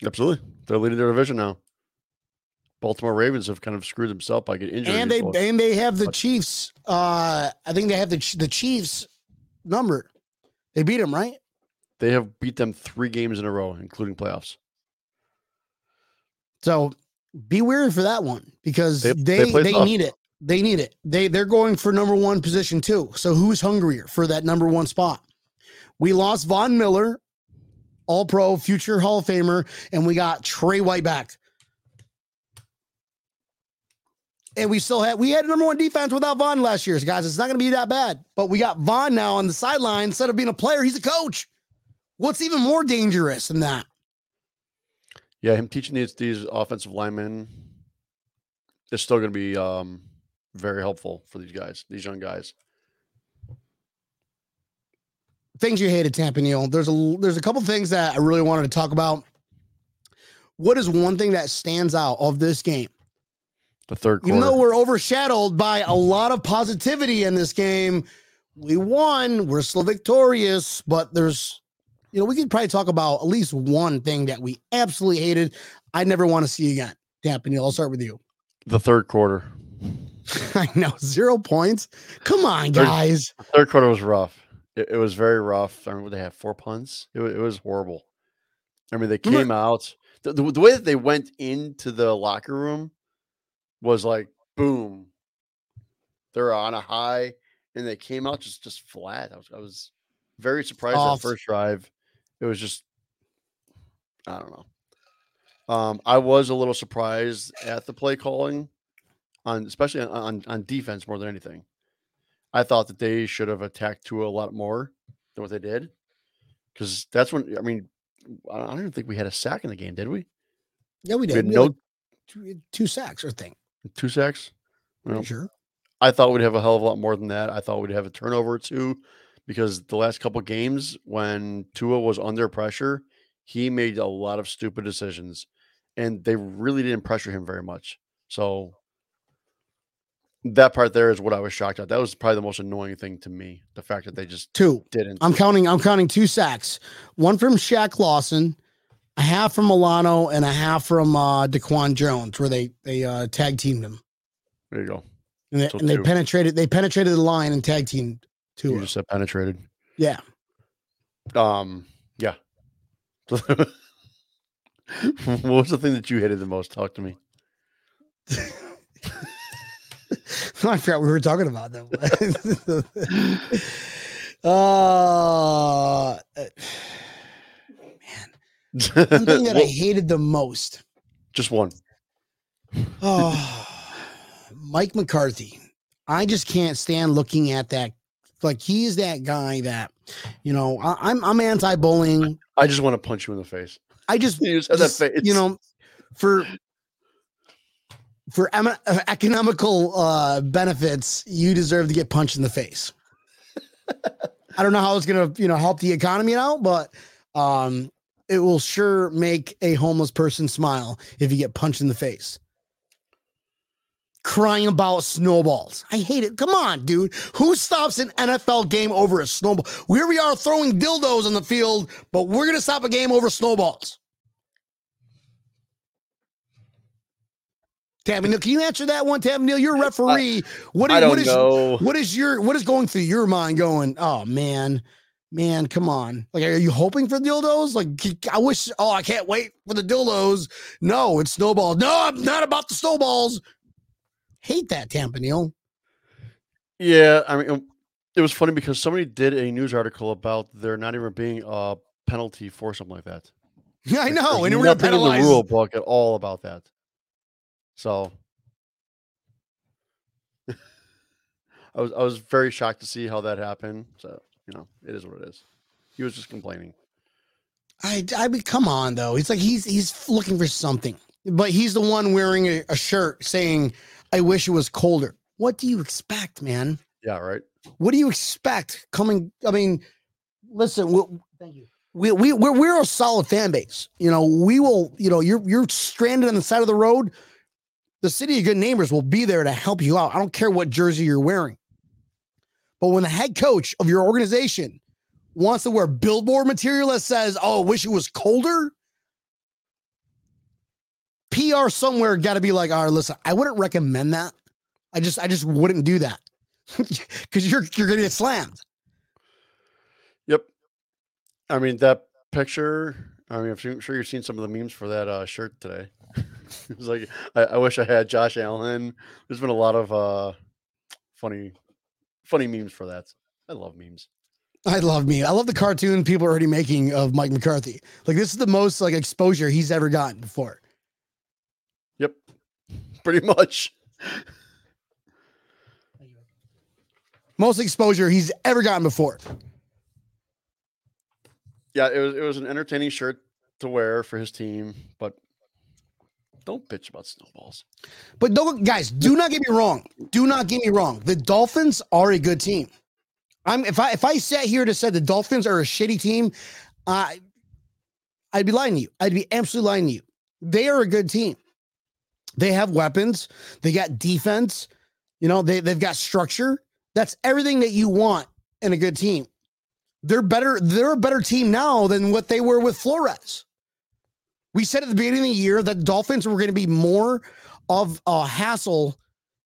Speaker 3: Absolutely. They're leading their division now. Baltimore Ravens have kind of screwed themselves by getting injured.
Speaker 2: And they and they have the Chiefs. Uh, I think they have the the Chiefs number. They beat them, right?
Speaker 3: they have beat them three games in a row, including playoffs.
Speaker 2: So be wary for that one because
Speaker 3: They-
Speaker 2: they
Speaker 3: they
Speaker 2: they, need it. They need it. They they're going for number one position too. So who's hungrier for that number one spot? We lost Von Miller, All Pro, future Hall of Famer, and we got Tre White back. And we still had we had number one defense without Von last year, guys. It's not going to be that bad. But we got Von now on the sideline instead of being a player. He's a coach. What's even more dangerous than that?
Speaker 3: Yeah, him teaching these these offensive linemen is still going to be um, very helpful for these guys, these young guys.
Speaker 2: things you hated, Tampa Neal. There's a there's a couple things that I really wanted to talk about. What is one thing that stands out of this game?
Speaker 3: The third
Speaker 2: Even
Speaker 3: quarter.
Speaker 2: though we're overshadowed by a lot of positivity in this game, we won. We're still victorious, but there's, you know, we could probably talk about at least one thing that we absolutely hated. I never want to see again. Tampa Neal, I'll start with you.
Speaker 3: the third quarter.
Speaker 2: I know zero points. Come on, guys.
Speaker 3: Third quarter was rough. It, it was very rough. I remember they had four punts. It, wa- it was horrible. I mean, they
Speaker 2: Remember-
Speaker 3: came out. The, the, the way that they went into the locker room was like, boom. They're on a high, and they came out just just flat. I was I was very surprised
Speaker 2: Off.
Speaker 3: that first drive. It was just, I don't know. Um, I was a little surprised at the play calling, on especially on, on on defense more than anything. I thought that they should have attacked Tua a lot more than what they did, because that's when I mean, I don't even think we had a sack in the game, did we?
Speaker 2: Yeah, we
Speaker 3: We
Speaker 2: did.
Speaker 3: had
Speaker 2: We had
Speaker 3: no
Speaker 2: like two, two sacks or thing.
Speaker 3: two sacks. Well,
Speaker 2: sure.
Speaker 3: I thought we'd have a hell of a lot more than that. I thought we'd have a turnover or two, because the last couple games when Tua was under pressure, he made a lot of stupid decisions, and they really didn't pressure him very much. So that part there is what I was shocked at. That was probably the most annoying thing to me. The fact that they just
Speaker 2: Two.
Speaker 3: didn't.
Speaker 2: I'm counting. I'm counting two sacks. One from Shaq Lawson, a half from Milano, and a half from uh, Daquan Jones, where they they uh, tag teamed him
Speaker 3: there you go.
Speaker 2: and they,
Speaker 3: So
Speaker 2: and they penetrated. They penetrated the line and tag teamed two.
Speaker 3: You just said penetrated.
Speaker 2: Yeah,
Speaker 3: Um, yeah. what was the thing that you hated the most? Talk to me.
Speaker 2: I forgot we were talking about them. uh, man, one thing that I hated the most.
Speaker 3: just one.
Speaker 2: Oh, Mike McCarthy. I just can't stand looking at that. Like he's that guy that, you know, I, I'm I'm anti-bullying.
Speaker 3: I just want to punch you in the face.
Speaker 2: I just,
Speaker 3: You just had that
Speaker 2: just,
Speaker 3: face.
Speaker 2: you know, for for em- uh, economical uh, benefits, you deserve to get punched in the face. I don't know how it's gonna, you know, help the economy out, but um, it will sure make a homeless person smile if you get punched in the face. Crying about snowballs. I hate it. Come on, dude. Who stops an NFL game over a snowball? Here we are throwing dildos on the field, but we're gonna stop a game over snowballs. Tampa Neal, can you answer that one, Tampa Neal? You're a referee. What is, what is
Speaker 3: know.
Speaker 2: what is your what is going through your mind going, oh man, man, come on. Like, are you hoping for dildos? Like, I wish, oh, I can't wait for the dildos. No, it's snowballs. No, I'm not about the snowballs. Hate that, Tampa Neal.
Speaker 3: Yeah, I mean, it was funny because somebody did a news article about there not even being a penalty for something like that.
Speaker 2: Yeah, I know,
Speaker 3: There's
Speaker 2: and we're gonna
Speaker 3: nothing in the rule book at all about that. So I was I was very shocked to see how that happened. So you know, it is what it is. He was just complaining.
Speaker 2: I, I mean, come on though. He's like he's he's looking for something, but he's the one wearing a, a shirt saying, "I wish it was colder." What do you expect, man?
Speaker 3: Yeah, right.
Speaker 2: What do you expect coming? I mean, listen. We, thank you. We we we're, we're a solid fan base. You know, we will. You know, you're you're stranded on the side of the road. The city of good neighbors will be there to help you out. I don't care what jersey you're wearing. But when the head coach of your organization wants to wear billboard material that says, "Oh, wish it was colder," PR somewhere got to be like, "All right, listen, I wouldn't recommend that. I just, I just wouldn't do that because you're you're gonna get slammed."
Speaker 3: Yep. I mean that picture. I mean, I'm su- sure you've seen some of the memes for that uh, shirt today. it's like I, I wish I had Josh Allen. There's been a lot of uh, funny, funny memes for that. I love memes.
Speaker 2: I love me. I love the cartoon people are already making of Mike McCarthy. Like this is the most like exposure he's ever gotten before.
Speaker 3: Yep, pretty much.
Speaker 2: Most exposure he's ever gotten before.
Speaker 3: Yeah, it was it was an entertaining shirt to wear for his team, but don't bitch about snowballs.
Speaker 2: But don't guys, do not get me wrong. Do not get me wrong. The Dolphins are a good team. I'm if I if I sat here to say the Dolphins are a shitty team, I I'd be lying to you. I'd be absolutely lying to you. They are a good team. They have weapons. They got defense. You know, they, they've got structure. That's everything that you want in a good team. They're better. They're a better team now than what they were with Flores. We said at the beginning of the year that the Dolphins were going to be more of a hassle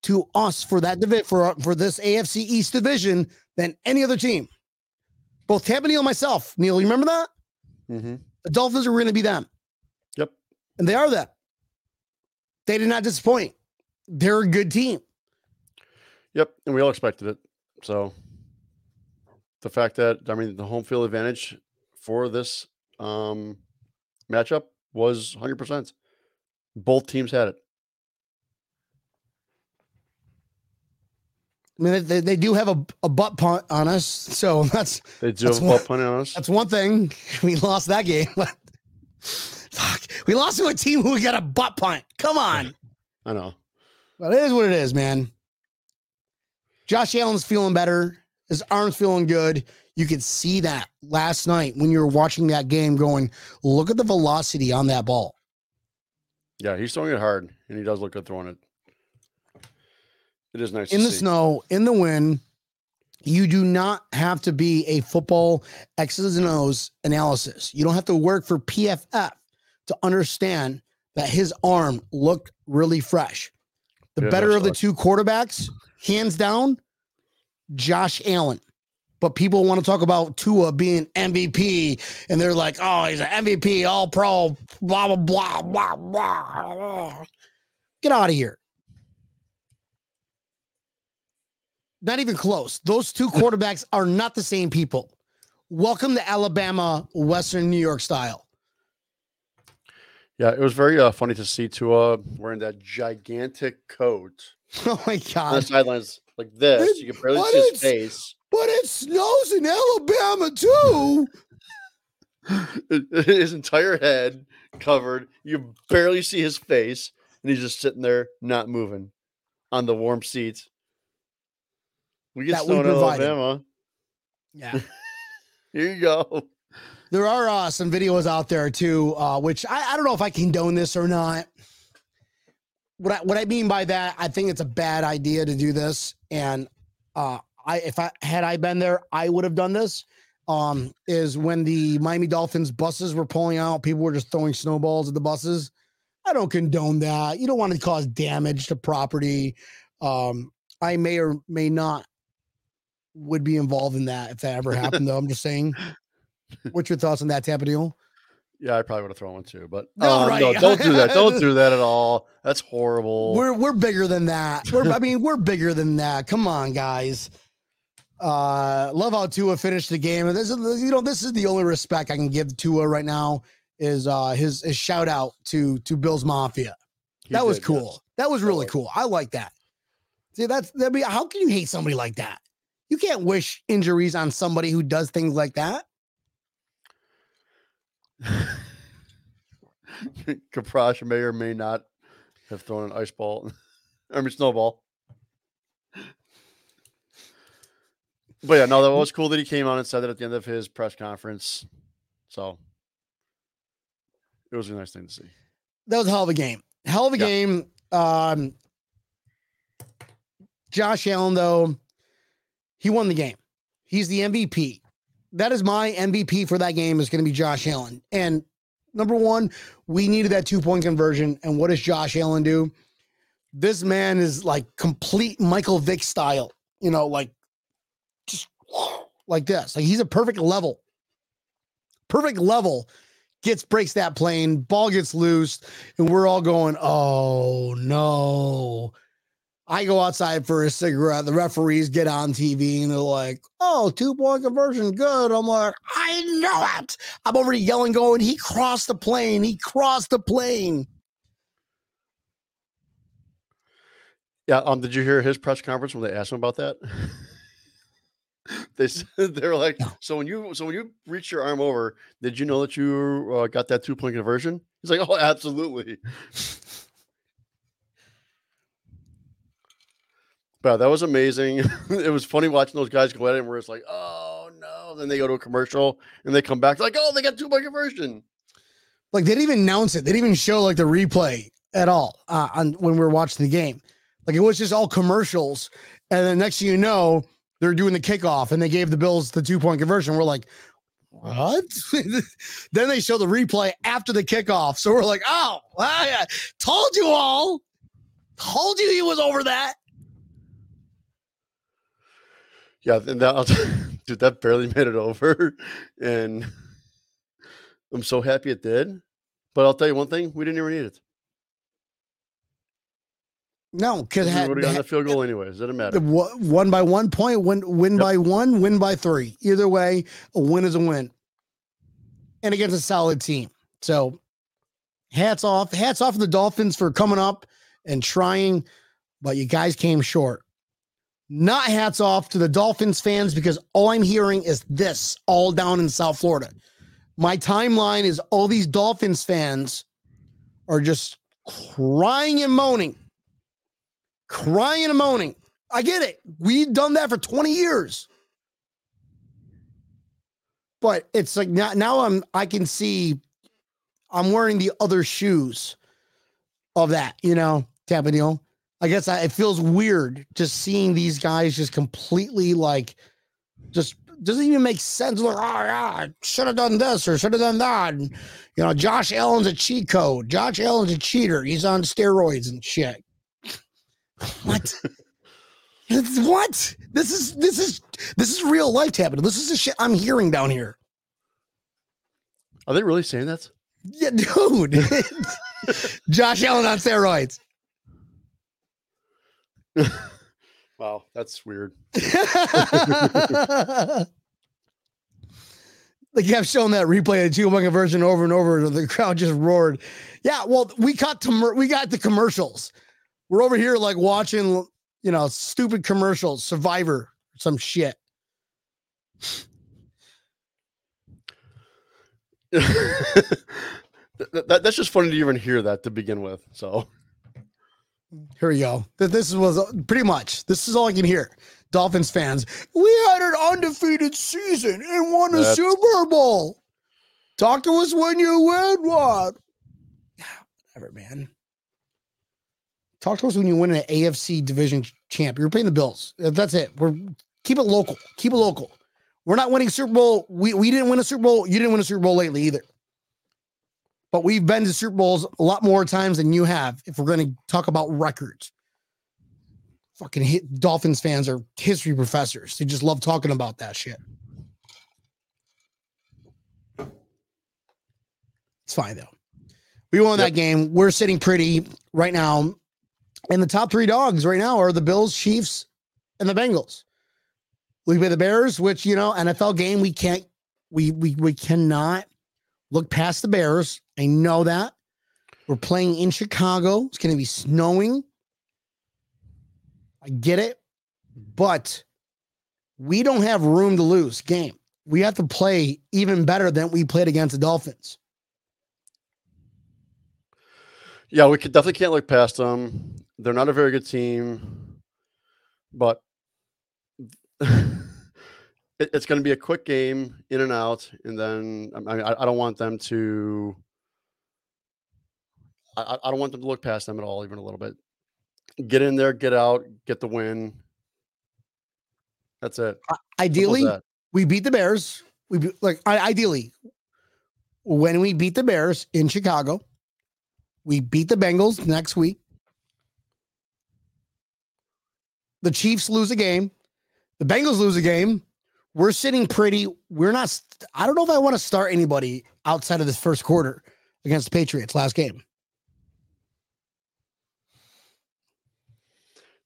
Speaker 2: to us for that divi- for for this AFC East division than any other team. Both Tampa Neal and myself. Neil, you remember that?
Speaker 3: Mm-hmm.
Speaker 2: The Dolphins are going to be them.
Speaker 3: Yep.
Speaker 2: And they are that. They did not disappoint. They're a good team.
Speaker 3: Yep, and we all expected it. So the fact that I mean the home field advantage for this um matchup was 100%. Both teams had it.
Speaker 2: I mean, they, they do have a, a butt punt on us, so that's
Speaker 3: They do
Speaker 2: That's
Speaker 3: have a
Speaker 2: one-
Speaker 3: butt punt on us.
Speaker 2: that's one thing. We lost that game, but fuck, we lost to a team who got a butt punt. Come on,
Speaker 3: I know.
Speaker 2: but it is what it is, man. Josh Allen's feeling better. His arm's feeling good. You could see that last night when you were watching that game. Going, look at the velocity on that ball.
Speaker 3: Yeah, he's throwing it hard, and he does look good throwing it. It is nice
Speaker 2: in the
Speaker 3: see.
Speaker 2: snow, in the wind. You do not have to be a football X's and O's analysis. You don't have to work for PFF to understand that his arm looked really fresh. The
Speaker 3: Yeah,
Speaker 2: better of the two quarterbacks, hands down, Josh Allen. But people want to talk about Tua being MVP, and they're like, "Oh, he's an MVP, All Pro, blah blah blah blah blah." Get out of here. Not even close. Those two quarterbacks are not the same people. Welcome to Alabama, Western New York style.
Speaker 3: Yeah, it was very uh, funny to see Tua wearing that gigantic coat
Speaker 2: Oh my god!
Speaker 3: on the sidelines like this. You can barely
Speaker 2: what
Speaker 3: see his
Speaker 2: is-
Speaker 3: face.
Speaker 2: But it snows in Alabama too.
Speaker 3: his entire head covered. You barely see his face, and he's just sitting there, not moving, on the warm seats. We get
Speaker 2: That
Speaker 3: snow in. Alabama.
Speaker 2: Yeah.
Speaker 3: Here you go.
Speaker 2: There are uh, some videos out there too, uh, which I, I don't know if I condone this or not. What I, what I mean by that, I think it's a bad idea to do this, and uh, I if I had I been there, I would have done this. Um, is when the Miami Dolphins buses were pulling out, people were just throwing snowballs at the buses. I don't condone that. You don't want to cause damage to property. Um, I may or may not would be involved in that if that ever happened. though I'm just saying. What's your thoughts on that, Tampa Neal?
Speaker 3: Yeah, I probably would have thrown one too, but
Speaker 2: No,
Speaker 3: um, no, don't do that. Don't do that at all. That's horrible.
Speaker 2: We're we're bigger than that. We're I mean we're bigger than that. Come on, guys. Uh, love how Tua finished the game. This is, you know, this is the only respect I can give Tua right now is uh his, his shout out to to Bills Mafia.
Speaker 3: He
Speaker 2: that was cool.
Speaker 3: yes.
Speaker 2: That was really cool. I like that. See, that's that mean, how can you hate somebody like that? You can't wish injuries on somebody who does things like that.
Speaker 3: Kaprash may or may not have thrown an ice ball, I mean snowball. But yeah, no, that was cool that he came on and said that at the end of his press conference. So it was a nice thing to see.
Speaker 2: That was a hell of a game. Hell of a
Speaker 3: Yeah.
Speaker 2: game. Um, Josh Allen, though, he won the game. He's the MVP. That is my MVP for that game is going to be Josh Allen. And number one, we needed that two point conversion. And what does Josh Allen do? This man is like complete Michael Vick style, you know, like like this. Like he's a perfect level. Perfect level gets breaks that plane, ball gets loose, and we're all going, "Oh no!" I go outside for a cigarette. The referees get on TV and they're like, "Oh, two point conversion, good." I'm like, "I know it." I'm here yelling, going, "He crossed the plane! He crossed the plane!"
Speaker 3: Yeah. Um. Did you hear his press conference when they asked him about that? they said they're like,
Speaker 2: No.
Speaker 3: "So when you so when you reach your arm over, did you know that you uh, got that two point conversion?" He's like, "Oh, absolutely." But that was amazing. it was funny watching those guys go at it, where it's like, "Oh no!" Then they go to a commercial and they come back like, "Oh, they got two point conversion."
Speaker 2: Like they didn't even announce it. They didn't even show like the replay at all uh, on when we were watching the game. Like it was just all commercials, and then next thing you know, they're doing the kickoff, and they gave the Bills the two point conversion. We're like, what? then they show the replay after the kickoff, so we're like, oh, I told you all, told you he was over that.
Speaker 3: Yeah, and that dude, that barely made it over, and I'm so happy it did. But I'll tell you one thing: we didn't even need it.
Speaker 2: No, because
Speaker 3: We
Speaker 2: had,
Speaker 3: would have gotten a field goal anyways. Doesn't matter.
Speaker 2: the one by one point, win win
Speaker 3: Yep.
Speaker 2: by one, win by three. Either way, a win is a win. And against a solid team. So hats off. Hats off to the Dolphins for coming up and trying, but you guys came short. Not hats off to the Dolphins fans because all I'm hearing is this all down in South Florida. My timeline is all these Dolphins fans are just crying and moaning crying and moaning. I get it. We've done that for 20 years. But it's like now, now I'm I can see I'm wearing the other shoes of that, you know, Tampa Neal. I guess I, it feels weird just seeing these guys just completely like just doesn't even make sense. Like, oh yeah, should have done this or should have done that. And, you know, Josh Allen's a cheat code. Josh Allen's a cheater. He's on steroids and shit. What? What? This is this is this is real life happening. This is the shit I'm hearing down here.
Speaker 3: Are they really saying that?
Speaker 2: Yeah, dude. Josh Allen on steroids.
Speaker 3: Wow, that's weird.
Speaker 2: they kept showing that replay of the two point version over and over, and the crowd just roared. Yeah, well, we got to we got the commercials. We're over here like watching, you know, stupid commercials, Survivor, some shit.
Speaker 3: That- that- that's just funny to even hear that to begin with. So
Speaker 2: Here we go. This was uh, pretty much. This is all I can hear. Dolphins fans. We had an undefeated season and won a
Speaker 3: That's-
Speaker 2: Super Bowl. Talk to us when you win one. Yeah, Whatever, man. Talk to us when you win an AFC division champ. You're paying the bills. That's it. We're keep it local. Keep it local. We're not winning Super Bowl. We we didn't win a Super Bowl. You didn't win a Super Bowl lately either. But we've been to Super Bowls a lot more times than you have. If we're going to talk about records, fucking hit, Dolphins fans are history professors. They just love talking about that shit. It's fine though. We won that game. We're sitting pretty right now. And the top three dogs right now are the Bills, Chiefs, and the Bengals. We play the Bears, which you know, NFL game. We can't. We we we cannot look past the Bears. I know that. We're playing in Chicago. It's going to be snowing. I get it, but we don't have room to lose game. We have to play even better than we played against the Dolphins.
Speaker 3: Yeah, we could definitely can't look past them. They're not a very good team, but it, it's going to be a quick game, in and out, and then I, mean, I, I don't want them to. I, I don't want them to look past them at all, even a little bit. Get in there, get out, get the win. That's it.
Speaker 2: Ideally,
Speaker 3: that.
Speaker 2: we beat the Bears. We be, like I, ideally when we beat the Bears in Chicago, we beat the Bengals next week. The Chiefs lose a game. The Bengals lose a game. We're sitting pretty. We're not. I don't know if I want to start anybody outside of this first quarter against the Patriots last game.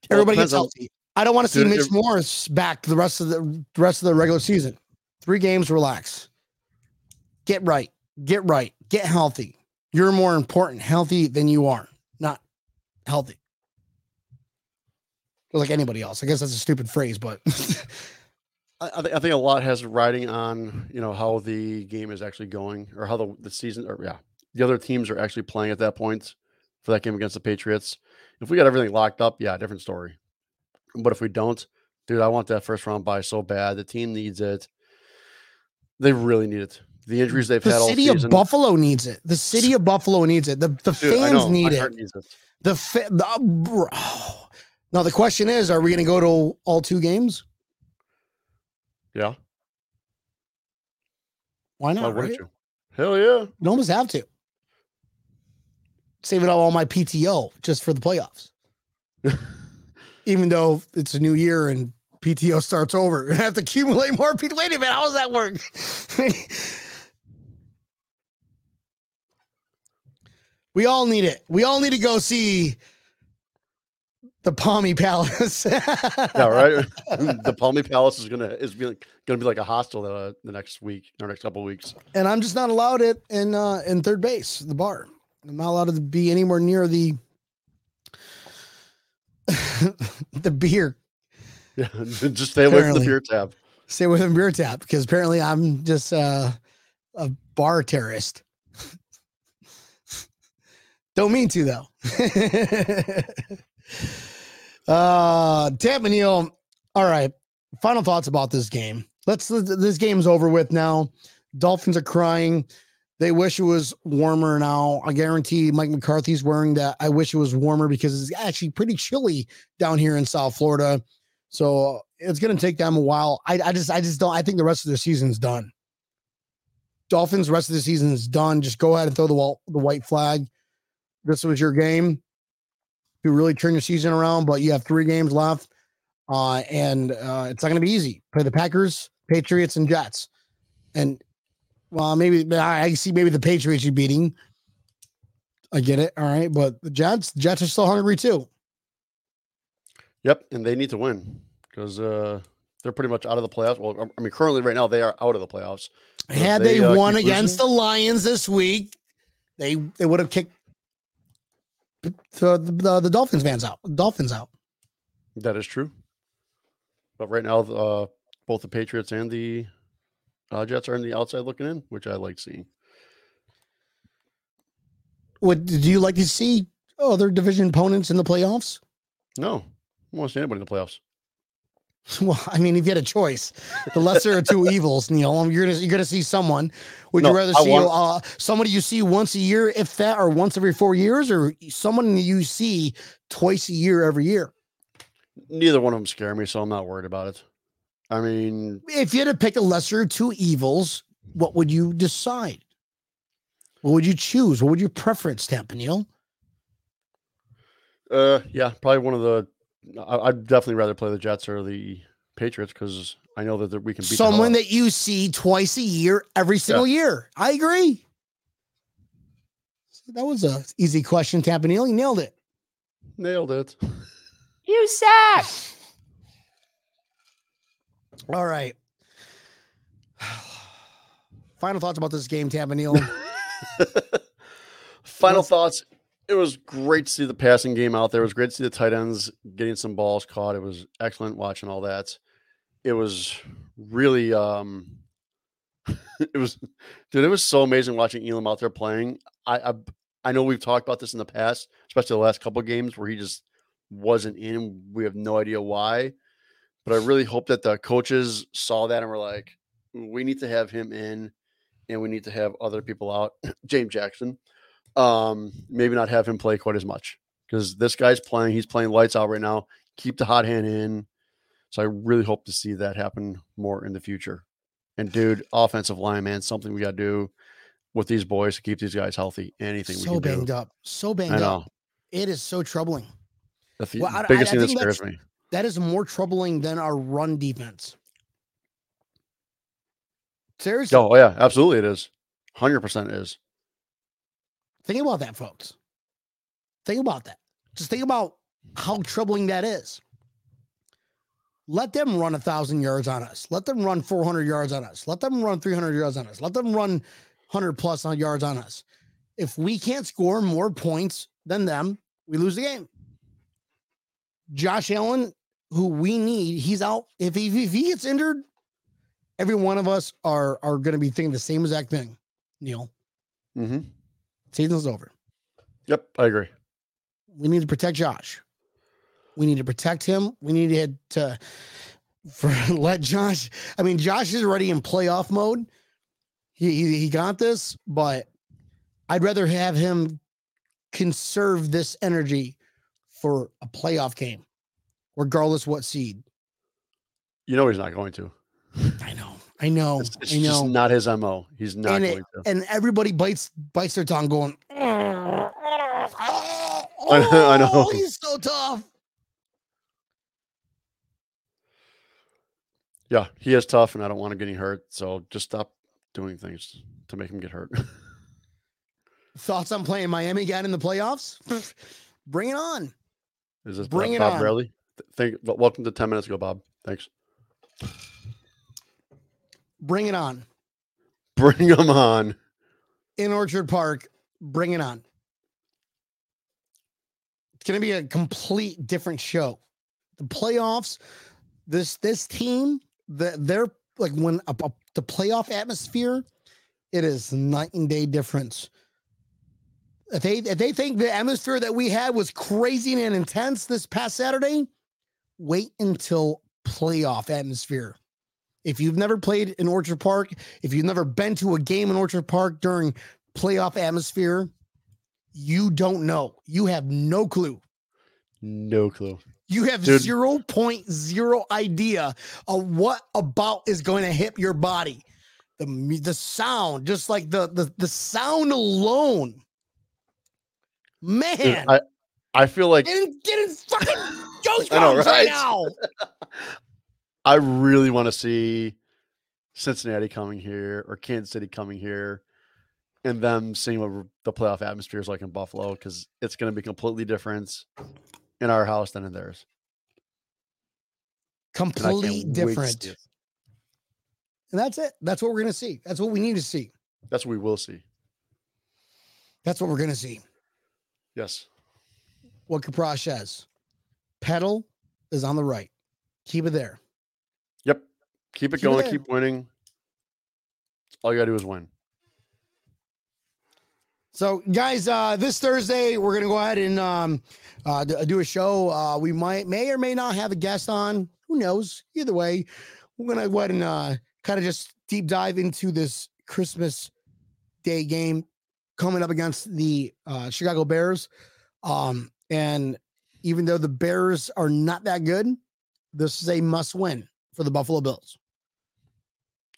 Speaker 3: Well,
Speaker 2: Everybody gets healthy. I don't want to see Mitch Morse back the rest of the, the rest of the regular season. Three games, relax. Get right. Get right. Get healthy. You're more important healthy than you are not healthy. Like anybody else. I guess that's a stupid phrase, but
Speaker 3: I, think, I think a lot has riding on you know how the game is actually going or how the, the season or yeah the other teams are actually playing at that point for that game against the Patriots. If we got everything locked up, yeah, different story. But if we don't, dude, I want that first round bye so bad. The team needs it. They really need it. The injuries they've
Speaker 2: the
Speaker 3: had all
Speaker 2: city of Buffalo needs it. The city of Buffalo needs it. The the
Speaker 3: Dude,
Speaker 2: fans need it.
Speaker 3: it.
Speaker 2: The, fa- the bro. Now the question is, are we going to go to all two games?
Speaker 3: Yeah,
Speaker 2: Why
Speaker 3: why
Speaker 2: not?
Speaker 3: wouldn't
Speaker 2: right?
Speaker 3: you? Hell yeah.
Speaker 2: You almost have to. Saving up all my PTO just for the playoffs. Even though it's a new year and PTO starts over, I have to accumulate more PTO. Wait a minute, how does that work? we all need it. We all need to go see the Palmy Palace.
Speaker 3: Yeah, right. the Palmy Palace is gonna is be like, gonna be like a hostel uh, the next week or next couple weeks.
Speaker 2: and I'm just not allowed it in uh in third base, the bar. I'm not allowed to be anywhere near the the beer.
Speaker 3: Yeah, just stay away from the beer tab.
Speaker 2: Stay within beer tap because apparently I'm just uh, a bar terrorist. Don't mean to though. uh Tampa Neal. All right. Final thoughts about this game. Let's this game's over with now. Dolphins are crying. They wish it was warmer now. I guarantee Mike McCarthy's wearing that. I wish it was warmer because it's actually pretty chilly down here in South Florida. So it's going to take them a while. I, I just, I just don't. I think the rest of their season's done. Dolphins, rest of the season is done. Just go ahead and throw the wall, the white flag. This was your game to really turn your season around, but you have three games left, uh, and uh, it's not going to be easy. Play the Packers, Patriots, and Jets, and well, maybe I see maybe the Patriots you're beating. I get it. All right, but the Jets, Jets are still hungry too.
Speaker 3: Yep, and they need to win because uh, they're pretty much out of the playoffs. Well, I mean, currently right now they are out of the playoffs.
Speaker 2: Had they,
Speaker 3: they, uh,
Speaker 2: won against
Speaker 3: losing-
Speaker 2: the Lions this week, they they would have kicked the, the, the, Dolphins fans out. Dolphins out.
Speaker 3: That is true. But right now, uh, both the Patriots and the uh, Jets are on the outside looking in, which I like seeing.
Speaker 2: Would do you like to see other division opponents in the playoffs?
Speaker 3: No, I want to see anybody in the playoffs.
Speaker 2: Well, I mean, if you had a choice, the lesser of two evils, Neil, you're gonna you're gonna see someone. Would
Speaker 3: No,
Speaker 2: you rather
Speaker 3: I
Speaker 2: see
Speaker 3: want-
Speaker 2: uh, somebody you see once a year, if that, or once every four years, or someone you see twice a year every year?
Speaker 3: Neither one of them scare me, so I'm not worried about it. I mean,
Speaker 2: If you had to pick a lesser of two evils, what would you decide? What would you choose? What would your preference, Tampa Neil?
Speaker 3: uh, yeah, probably one of the. I, I'd definitely rather play the Jets or the Patriots because I know that we can beat
Speaker 2: Someone
Speaker 3: out-
Speaker 2: that you see twice a year, every single year. I agree. That was a easy question, Tampa Neil. You nailed it.
Speaker 3: nailed it.
Speaker 6: You suck.
Speaker 2: All right. Final thoughts about this game, Tampa Neal.
Speaker 3: Final
Speaker 2: Let's-
Speaker 3: thoughts. It was great to see the passing game out there. It was great to see the tight ends getting some balls caught. It was excellent watching all that. It was really um it was dude, it was so amazing watching Elam out there playing. I I, I know we've talked about this in the past, especially the last couple of games where he just wasn't in. We have no idea why. But I really hope that the coaches saw that and were like, we need to have him in and we need to have other people out. James Jackson. Um, maybe not have him play quite as much because this guy's playing, he's playing lights out right now. Keep the hot hand in. So I really hope to see that happen more in the future. And dude, offensive line, man, something we got to do with these boys to keep these guys healthy. Anything we
Speaker 2: so banged
Speaker 3: do.
Speaker 2: up. So banged
Speaker 3: I know.
Speaker 2: up. It is so troubling.
Speaker 3: The th-
Speaker 2: Well, I- I-
Speaker 3: biggest
Speaker 2: I
Speaker 3: thing that scares me.
Speaker 2: That is more troubling than our run defense. Seriously,
Speaker 3: Oh, yeah, absolutely it is. 100% is.
Speaker 2: Think about that, folks. Think about that. Just think about how troubling that is. Let them run a thousand yards on us. Let them run 400 yards on us. Let them run 300 yards on us. Let them run 100 plus on yards on us. If we can't score more points than them, we lose the game. Josh Allen, who we need, he's out. If he, if he gets injured, every one of us are are going to be thinking the same exact thing. Neil,
Speaker 3: hmm
Speaker 2: season's over.
Speaker 3: Yep, I agree.
Speaker 2: We need to protect Josh. We need to protect him. We need to, for let Josh. I mean, Josh is already in playoff mode. He, he he got this, but I'd rather have him conserve this energy for a playoff game, regardless what seed.
Speaker 3: You know he's not going to.
Speaker 2: I know, I know,
Speaker 3: It's, it's
Speaker 2: I
Speaker 3: just not his MO. He's not
Speaker 2: And it-
Speaker 3: to.
Speaker 2: and everybody bites bites their tongue, going.
Speaker 3: I know.
Speaker 2: "Oh, He's so tough.
Speaker 3: Yeah, he is tough, and I don't want to get him getting hurt. So just stop doing things to make him get hurt.
Speaker 2: Thoughts on playing Miami again in the playoffs? Bring it on.
Speaker 3: Is this
Speaker 2: Bring
Speaker 3: Bob,
Speaker 2: it
Speaker 3: Bob
Speaker 2: on.
Speaker 3: Thank. Welcome to ten minutes ago, Bob. Thanks.
Speaker 2: Bring it on.
Speaker 3: Bring them on.
Speaker 2: In Orchard Park, bring it on. It's going to be a complete different show. The playoffs, this this team, the, they're like when a, a- the playoff atmosphere, it is night and day difference. If they if they think the atmosphere that we had was crazy and intense this past Saturday, wait until playoff atmosphere. If you've never played in Orchard Park, if you've never been to a game in Orchard Park during playoff atmosphere, you don't know. You have no clue.
Speaker 3: No clue.
Speaker 2: You have
Speaker 3: Dude.
Speaker 2: 0.0 idea of what about is going to hit your body. The the sound, just like the the, the sound alone.
Speaker 3: Dude,
Speaker 2: Man,
Speaker 3: I I feel like
Speaker 2: getting getting fucking goosebumps
Speaker 3: know,
Speaker 2: right
Speaker 3: right?
Speaker 2: now.
Speaker 3: I really want to see Cincinnati coming here or Kansas City coming here, and them seeing what the playoff atmosphere is like in Buffalo because it's going to be completely different in our house than in theirs. And
Speaker 2: Complete different. And that's it. That's what we're gonna see. That's what we need to see.
Speaker 3: That's what we will see.
Speaker 2: That's what we're gonna see.
Speaker 3: Yes.
Speaker 2: what Kaprash says. Pedal is on the right. Keep it there.
Speaker 3: Keep it
Speaker 2: Keep
Speaker 3: going.
Speaker 2: there.
Speaker 3: Keep winning. All you got to do is win.
Speaker 2: So, guys, uh, this Thursday we're gonna go ahead and um, uh, do a show. Uh, we might, may or may not have a guest on. Who knows? Either way, we're gonna go ahead and uh, kind of just deep dive into this Christmas Day game coming up against the uh, Chicago Bears. Um, and even though the Bears are not that good, this is a must-win for the Buffalo Bills.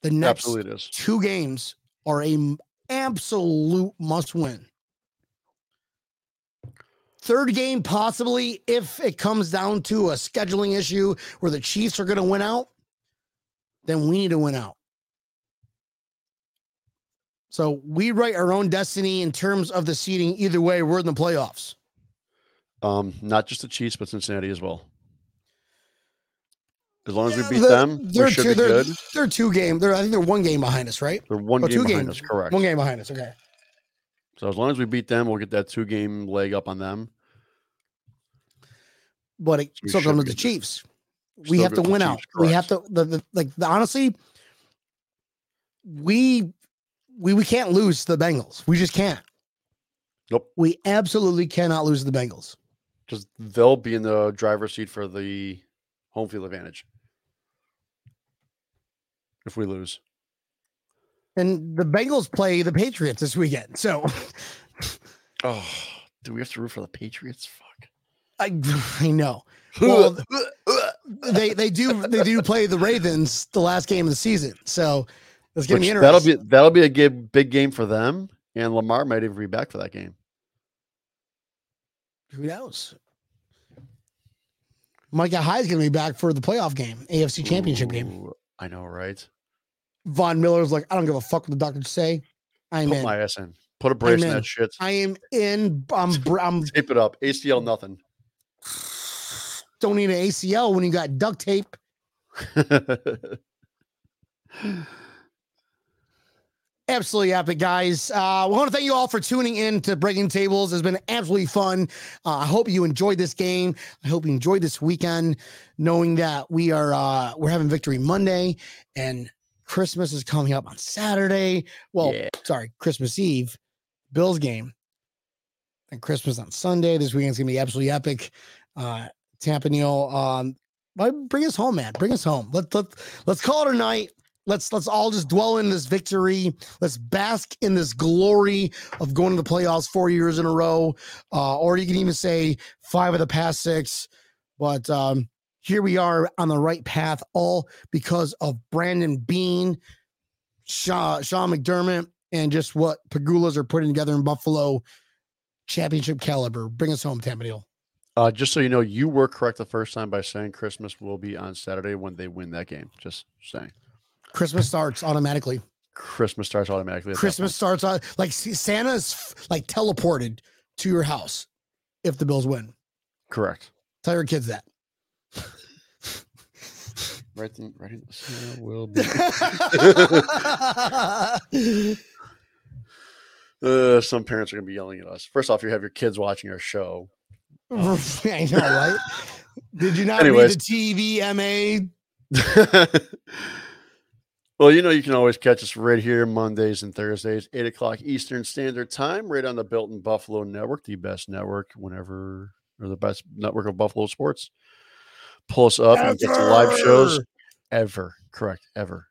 Speaker 2: The next
Speaker 3: Absolutely,
Speaker 2: two games are a absolute must win. Third game, possibly, if it comes down to a scheduling issue where the Chiefs are going to win out, then we need to win out. So we write our own destiny in terms of the seeding. Either way, we're in the playoffs.
Speaker 3: Um, not just the Chiefs, but Cincinnati as well. As long as we beat
Speaker 2: the-
Speaker 3: them,
Speaker 2: they're
Speaker 3: we should
Speaker 2: two-
Speaker 3: be
Speaker 2: they're-
Speaker 3: good.
Speaker 2: They're two game. They're I think they're one game behind us, right?
Speaker 3: They're one
Speaker 2: Oh,
Speaker 3: game behind
Speaker 2: games.
Speaker 3: us, correct.
Speaker 2: One game behind us. Okay.
Speaker 3: So as long as we beat them, we'll get that two game leg up on them.
Speaker 2: But it
Speaker 3: We
Speaker 2: still comes the. Chiefs. We have to win out. We have to the, the like the, honestly, we we we can't lose the Bengals. We just can't.
Speaker 3: Nope.
Speaker 2: We absolutely cannot lose the Bengals.
Speaker 3: because they'll be in the driver's seat for the home field advantage if we lose.
Speaker 2: And the Bengals play the Patriots this weekend. So
Speaker 3: Oh, do we have to root for the Patriots? Fuck.
Speaker 2: I I know. Well, they they do they do play the Ravens the last game of the season. So it's gonna
Speaker 3: Which
Speaker 2: be
Speaker 3: that'll be that'll be a good, big game for them, and Lamar might even be back for that game.
Speaker 2: Who knows? Micah Hyde's gonna be back for the playoff game, AFC championship game.
Speaker 3: I know, right?
Speaker 2: Von Miller's like, I don't give a fuck what the doctors say. I'm
Speaker 3: Put
Speaker 2: in.
Speaker 3: my ass in. Put a brace in
Speaker 2: in.
Speaker 3: that shit.
Speaker 2: I am in. I'm, I'm
Speaker 3: Tape it up. ACL nothing.
Speaker 2: don't need an ACL when you got duct tape. Absolutely epic, guys. Uh, we want to thank you all for tuning in to Breaking Tables. It's been absolutely fun. Uh, I hope you enjoyed this game. I hope you enjoyed this weekend, knowing that we are uh, we're having Victory Monday and Christmas is coming up on Saturday. Well,
Speaker 3: Yeah.
Speaker 2: sorry, Christmas Eve, Bills game, and Christmas on Sunday. This weekend's gonna be absolutely epic. Uh, Tampa Neal, um, bring us home, man. Bring us home. Let let let's call it a night. Let's let's all just dwell in this victory. Let's bask in this glory of going to the playoffs four years in a row, uh, or you can even say five of the past six. But um, here we are on the right path, all because of Brandon Beane, Shaw, Sean McDermott, and just what Pegulas are putting together in Buffalo. Championship caliber. Bring us home, Tampa Neal.
Speaker 3: uh, just so you know, you were correct the first time by saying Christmas will be on Saturday when they win that game. Just saying.
Speaker 2: Christmas starts automatically.
Speaker 3: Christmas starts automatically.
Speaker 2: Christmas starts on like Santa's like teleported to your house if the Bills win.
Speaker 3: Correct.
Speaker 2: Tell your kids that.
Speaker 3: Right. In, right. In, Santa will be. Uh, some parents are going to be yelling at us. First off, you have your kids watching our show.
Speaker 2: I know, right? Did you not
Speaker 3: Anyways.
Speaker 2: read the TVMA?
Speaker 3: Well, you know, you can always catch us right here Mondays and Thursdays, 8 o'clock Eastern Standard Time, right on the Built in Buffalo Network, the best network whenever, or the best network of Buffalo sports. Pull us up and get the live shows
Speaker 2: Ever.
Speaker 3: ever. Correct. Ever.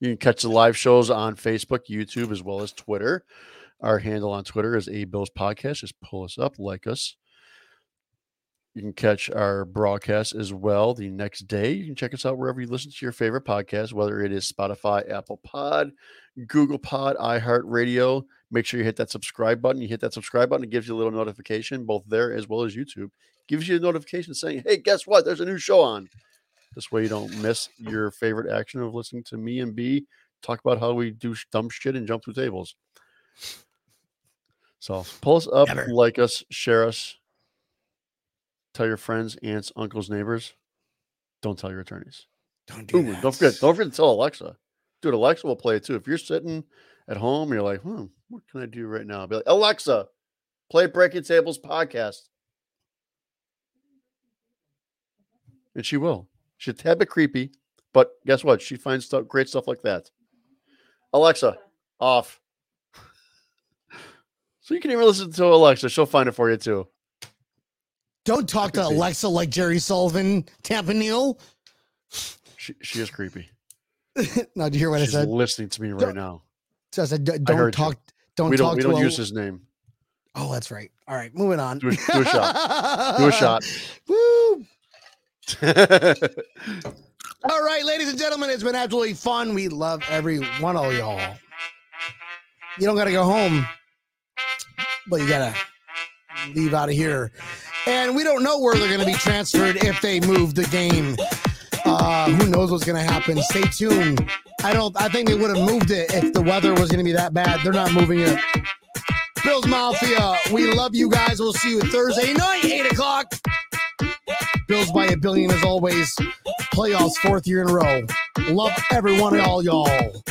Speaker 3: You can catch the live shows on Facebook, YouTube, as well as Twitter. Our handle on Twitter is A Bills Podcast. Just pull us up, like us. You can catch our broadcast as well the next day. You can check us out wherever you listen to your favorite podcast, whether it is Spotify, Apple Pod, Google Pod, iHeartRadio. Make sure you hit that subscribe button. You hit that subscribe button, it gives you a little notification, both there as well as YouTube. Gives you a notification saying, hey, guess what? There's a new show on. This way you don't miss your favorite action of listening to me and B talk about how we do dumb shit and jump through tables. So pull us up,
Speaker 2: Never.
Speaker 3: like us, share us, tell your friends, aunts, uncles, neighbors. Don't tell your attorneys.
Speaker 2: Don't do
Speaker 3: Ooh,
Speaker 2: that.
Speaker 3: don't forget, don't forget to tell Alexa. Dude, Alexa will play it too. If you're sitting at home, you're like, hmm, what can I do right now? I'll Be like, Alexa, play Breaking Tables podcast. And she will. She's a tad bit creepy, but guess what? She finds stuff, great stuff like that. Alexa, off. So you can even listen to Alexa. She'll find it for you too.
Speaker 2: Don't talk to Alexa like Jerry Sullivan, Tampa Neal.
Speaker 3: She, she is creepy.
Speaker 2: now, did you hear what
Speaker 3: She's
Speaker 2: I said?
Speaker 3: listening to me right
Speaker 2: Don't-
Speaker 3: now.
Speaker 2: So I said, "D-
Speaker 3: I
Speaker 2: don't
Speaker 3: you.
Speaker 2: talk. Don't
Speaker 3: We
Speaker 2: talk
Speaker 3: don't we
Speaker 2: to
Speaker 3: don't
Speaker 2: a-
Speaker 3: use his name.
Speaker 2: Oh, that's right. All right, moving on.
Speaker 3: Do a- do a shot. Do a shot.
Speaker 2: Woo! All right, ladies and gentlemen, it's been absolutely fun. We love every one of y'all. You don't got to go home, but you got to leave out of here. And we don't know where they're going to be transferred if they move the game. Uh, who knows what's going to happen? Stay tuned. I don't. I think they would have moved it if the weather was going to be that bad. They're not moving it. Bills Mafia, we love you guys. We'll see you Thursday night, eight o'clock. Bills by a billion as always. playoffs fourth year in a row. Love every one of y'all, y'all.